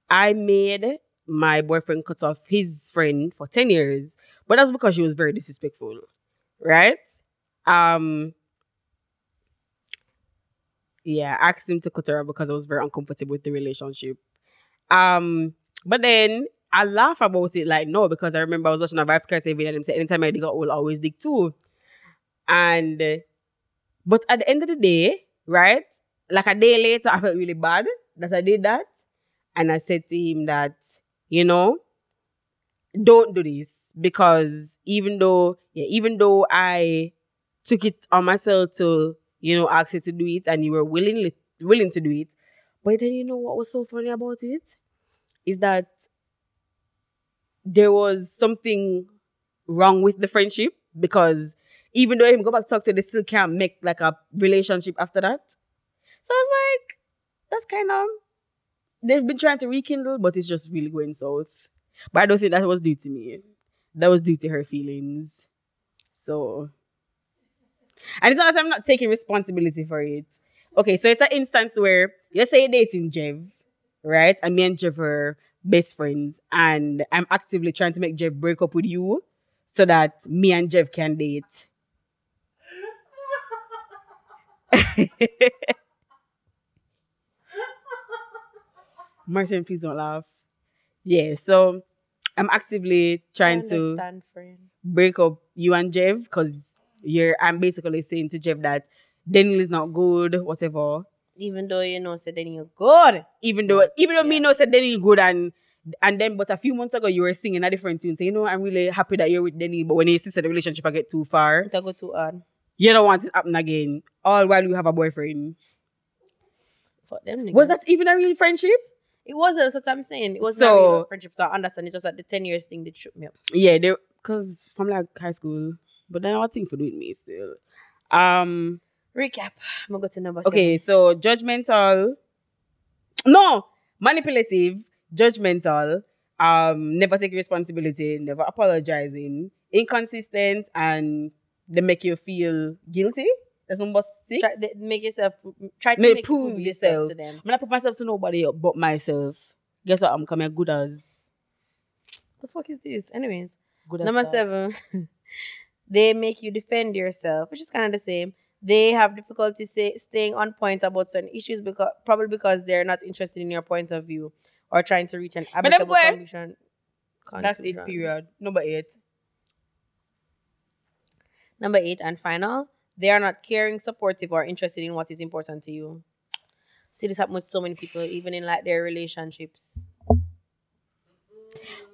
C: I made my boyfriend cut off his friend for 10 years. But that's because she was very disrespectful. Right? Um yeah, I asked him to cut her off because I was very uncomfortable with the relationship. Um, but then I laugh about it like no, because I remember I was watching a Vibes Curse video and him say anytime I dig out, will always dig too. And but at the end of the day, right? Like a day later, I felt really bad that I did that. And I said to him that, you know, don't do this because even though, yeah, even though I took it on myself to, you know, asked you to do it and you were willingly willing to do it. But then you know what was so funny about it? Is that there was something wrong with the friendship because even though him go back to talk to, they still can't make like a relationship after that. So I was like, that's kind of they've been trying to rekindle, but it's just really going south. But I don't think that was due to me. That was due to her feelings. So and it's not that I'm not taking responsibility for it. Okay, so it's an instance where you say you're dating Jev, right? And me and Jev are best friends, and I'm actively trying to make Jeff break up with you so that me and Jeff can date. Martin, please don't laugh. Yeah, so I'm actively trying to
B: friend.
C: break up you and Jeff because you're I'm basically saying to Jeff that Daniel is not good, whatever.
B: Even though you know, said then you're good.
C: Even though even though me
B: yeah.
C: know said Daniel good and and then but a few months ago you were singing a different tune. So you know I'm really happy that you're with Daniel, but when you see the relationship I get too far,
B: It go too hard.
C: you don't want it happen again. All while you have a boyfriend.
B: Fuck them niggas.
C: Was that even a real friendship?
B: It wasn't. That's what I'm saying. It wasn't
C: So-
B: a real friendship. So I understand. It's just that the 10 years thing that tripped me up.
C: Yeah, they cause from like high school. But then I think for doing me still. Um
B: Recap. I'm gonna go to number
C: Okay, so judgmental. No, manipulative, judgmental, um, never take responsibility, never apologizing, inconsistent, and they make you feel guilty. That's number six.
B: seven. Try, make yourself. Try to
C: May
B: make
C: prove
B: prove yourself
C: yourself.
B: to them.
C: I'm not put myself to nobody but myself. Guess what? I'm coming good as.
B: The fuck is this? Anyways,
C: Good
B: Number seven, they make you defend yourself, which is kind of the same. They have difficulty say, staying on point about certain issues because probably because they're not interested in your point of view or trying to reach an
C: them
B: amicable
C: boy.
B: conclusion.
C: That's it.
B: conclusion.
C: Period. Number eight.
B: Number eight and final, they are not caring, supportive, or interested in what is important to you. See this happen with so many people, even in like their relationships.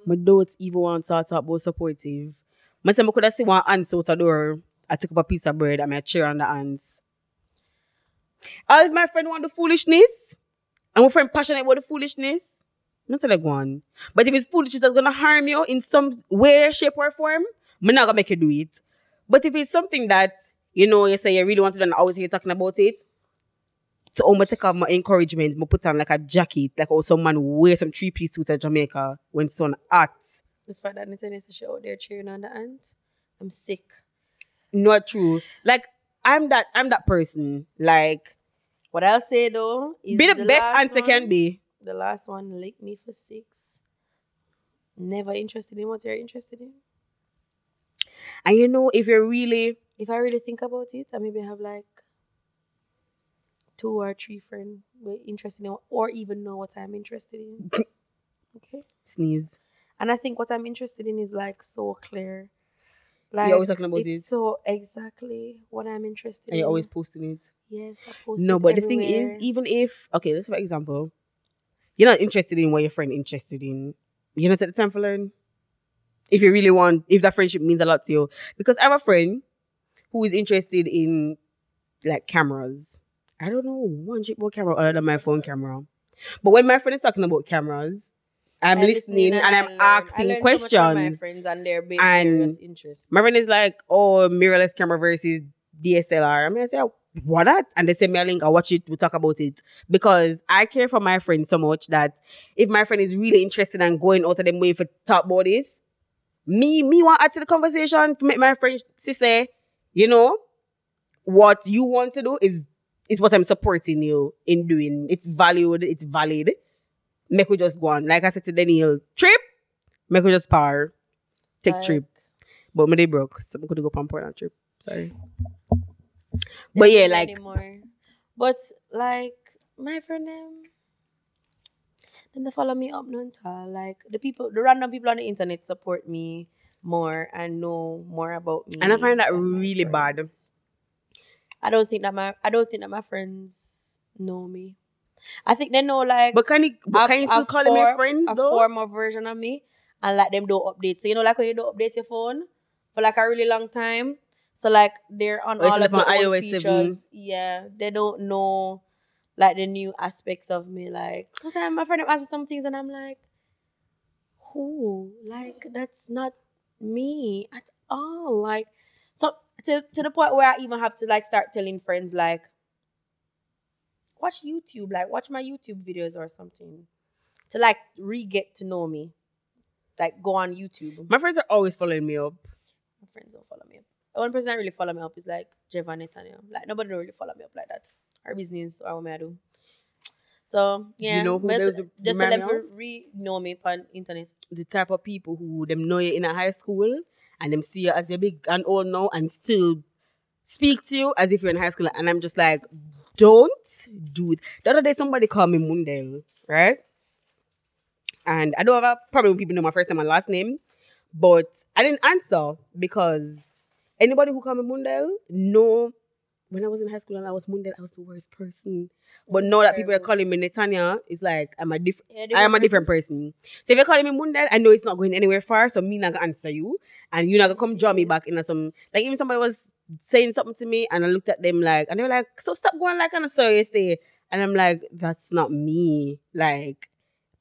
C: My don't even want to talk about supportive. I say I could have seen one ants out the door. I took up a piece of bread and I chair on the ants. All my friend want the foolishness, and my friend passionate about the foolishness, not like one. But if it's foolishness that's gonna harm you in some way, shape, or form, I'm not gonna make you do it. But if it's something that you know you say you really want to do and always hear you talking about it, so I'm take off my encouragement, I'm put on like a jacket, like how some man wear some three piece suit at Jamaica when it's on hot.
B: The fact that Natalia says she out there cheering on the ant, I'm sick.
C: Not true. Like I'm that I'm that person. Like
B: What I'll say though is
C: be the, best
B: last
C: answer can be.
B: The last one lick me for six. Never interested in what you're interested in.
C: And you know, if you're really
B: If I really think about it, I maybe have like two or three friends we're interested in or even know what I'm interested in. okay.
C: sneeze,
B: And I think what I'm interested in is like so clear.
C: Like You're always talking about
B: it's
C: it.
B: so exactly what I'm interested
C: and
B: in.
C: you're always posting it.
B: yes, I post
C: No,
B: it
C: but the thing is, even if okay, let's for example, you're not interested in what your friend interested in, you're not take the time for learn. If you really want, if that friendship means a lot to you, because I have a friend who is interested in like cameras. I don't know one shit about camera other than my phone camera. But when my friend is talking about cameras, I'm
B: I
C: listening and,
B: I
C: I'm asking
B: learn so
C: questions.
B: my friends and their
C: And
B: various interests.
C: My friend is like, oh, mirrorless camera versus DSLR. I mean, I say, what that? And they send me a link. I watch it. We talk about it because I care for my friend so much that if my friend is really interested and going out of them way for talk about this, me, me want to add to the conversation to make my friend to say, you know, what you want to do is is what I'm supporting you in doing. It's valued. It's valid. Make we just go on. Like I said to Daniel, trip. Make we just power. Take
B: Like,
C: trip. But my day broke, so I could go on Portland trip. Sorry. But yeah, like
B: anymore. But like my friend um, them, then they follow me up no. Like the people, the random people on the internet support me more and know more about me.
C: And I find that really bad.
B: I don't think that my I don't think that my friends know me. I think they know like
C: but can you but
B: a-
C: can you
B: a
C: still call them
B: form-
C: friends
B: a
C: though?
B: former version of me and like them do updates. So you know, like when you don't update your phone for like a really long time. So like they're on
C: it's
B: all of the
C: iOS
B: features.
C: 7.
B: Yeah, they don't know like the new aspects of me. Like sometimes my friend asks me some things and I'm like, who? Like that's not me at all. Like so to to the point where I even have to like start telling friends like watch YouTube, like watch my YouTube videos or something. To like re get to know me. Like go on YouTube.
C: My friends are always following me up.
B: My friends don't follow me up. One person that really follow me up is like Jevan Netanyahu. Like nobody don't really follow me up like that. Our business or what may I do. So yeah,
C: you
B: know
C: those
B: just to let them re know me on internet.
C: The type of people who them know you in a high school and them see you as a big and old now and still speak to you as if you're in high school. And I'm just like, don't do it. The other day somebody called me Mundel, right? And I don't have a problem when people know my first name and last name, but I didn't answer because anybody who called me Mundel know when I was in high school and I was Mundel, I was the worst person. But now that people are calling me Netanya, it's like I'm a different
B: Yeah,
C: I am a different person. So if you're calling me Mundel, I know it's not going anywhere far, so me not gonna answer you. And you're not gonna come draw me back into some like even somebody was saying something to me and I looked at them like and they were like, so stop going like on a sorry stay. And I'm like, that's not me. Like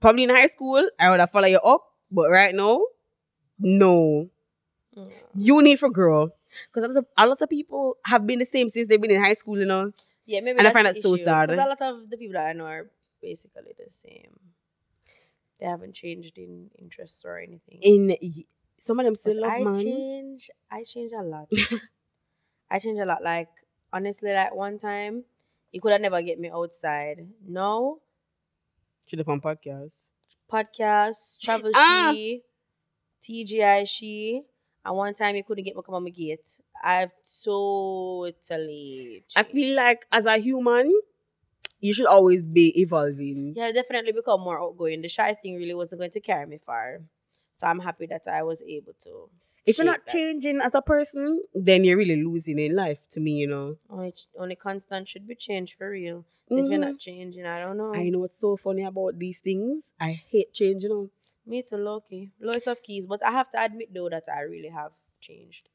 C: probably in high school, I would have followed you up, but right now, no.
B: Mm.
C: You need for girl. Because a lot, of, a lot of people have been the same since they've been in high school, you know.
B: Yeah, maybe
C: And I find
B: the
C: that so
B: sad.
C: sad.
B: 'Cause a lot of the people that I know are basically the same. They haven't changed in interests or anything.
C: In some of them still
B: But
C: love
B: I
C: man.
B: change. I change a lot. I change a lot. Like honestly, like one time, you could have never get me outside. No
C: Should have on podcast.
B: podcast, travel
C: Ah.
B: she, TGI she. And one time you couldn't get me come on my gate. I've totally
C: I feel like as a human, you should always be evolving.
B: yeah, I definitely become more outgoing. The shy thing really wasn't going to carry me far. So I'm happy that I was able to.
C: If you're not changing as a person, then you're really losing in life to me, you know.
B: only only constant should be changed for real. So if you're not changing, I don't know.
C: Mm-hmm. I know what's so funny about these things. I hate change, you know.
B: Me too, Loki. Lowest of keys. But I have to admit though that I really have changed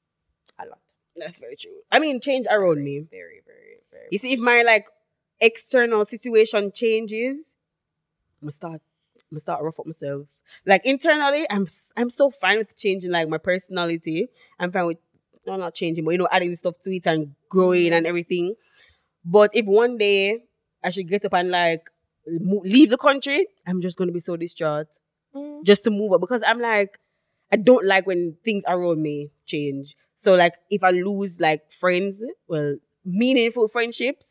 B: a lot.
C: That's very true. I mean, change around me.
B: Very, very, very.
C: You see, if my like external situation changes, I'm start, I'm start rough up myself. Like internally, I'm I'm so fine with changing like my personality. I'm fine with no, not changing, but you know, adding stuff to it and growing and everything. But if one day I should get up and like leave the country, I'm just gonna be so distraught
B: Mm.
C: just to move up because I'm like, I don't like when things around me change. So like, if I lose like friends, well, meaningful friendships,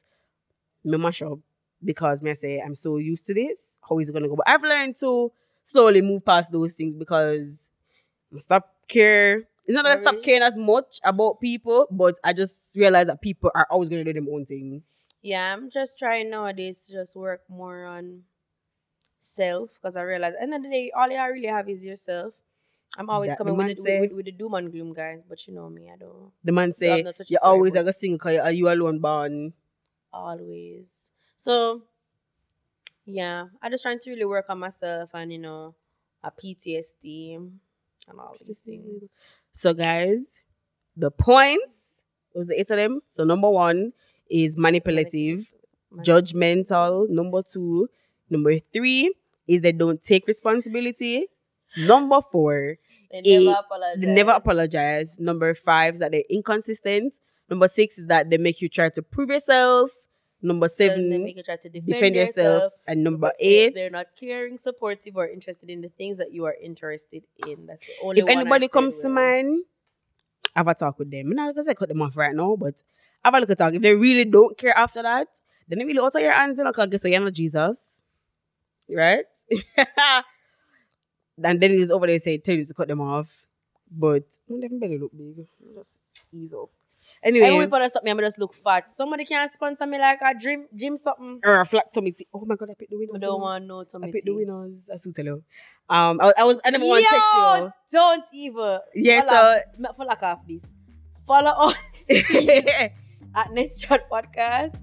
C: me mash up because me I say I'm so used to this. It gonna go? But I've learned to slowly move past those things because stop care. It's not that I stop
B: mm-hmm.
C: caring as much about people, but I just realize that people are always gonna do their own thing.
B: Yeah, I'm just trying nowadays to just work more on self because I realize at the end of the day, all you really have is yourself. I'm always
C: That
B: coming with, the,
C: say.
B: with, with the doom and gloom, guys. But you know me, I don't
C: The man say
B: you're
C: always
B: but-
C: are gonna sing because are you alone born.
B: always. So, yeah, I just trying to really work on myself and you know, a PTSD and all these things.
C: So, guys, the points was the eight of them. So, number one is manipulative, judgmental. Number two, number three is they don't take responsibility. Number four,
B: They never apologize.
C: they never apologize. Number five is that they're inconsistent. Number six is that they make you try to prove yourself. Number
B: Seven, make you try to defend,
C: defend yourself. And number
B: eight,
C: eight,
B: they're not caring, supportive, or interested in the things that you are interested in. That's the only
C: if anybody comes to mind, have a talk with them. I'm not gonna say cut them off right now, but have a look at talk. If they really don't care after that, then they really of your hands, know, because guess what, you're not Jesus. Right? and then he's over there saying tell you to cut them off. But don't them belly look big. Just ease up. Anyway,
B: Every put on something, I'm just look fat. Somebody can sponsor me like a dream, gym something.
C: or a flat tummy tea. Oh my god, I picked the winners.
B: I don't want no
C: I
B: tummy
C: picked the winners. That's who tell you. Um, I, I was I never want to text you.
B: Yo, don't even.
C: Yeah,
B: Follow, me follow off this. Follow us at Nets Chat Podcast.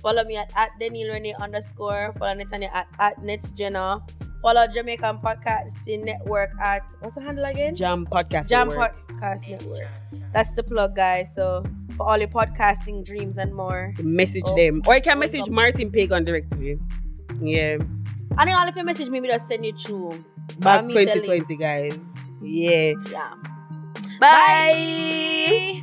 B: Follow me at, at Daniel Renee underscore. Follow Netanya at, at Nets Jhené. Follow Jamaican Podcasting Network at what's the handle again?
C: Jam podcast.
B: Jam
C: Network.
B: Podcast Network. That's the plug, guys. So for all your podcasting dreams and more.
C: message
B: Oh,
C: them. Or you can message
B: welcome.
C: Martin Pagan directly. Yeah.
B: And then all if you message me, me just send you through.
C: Back
B: Uh, me sell
C: 2020, guys. Yeah.
B: Yeah.
C: Bye.
B: Bye.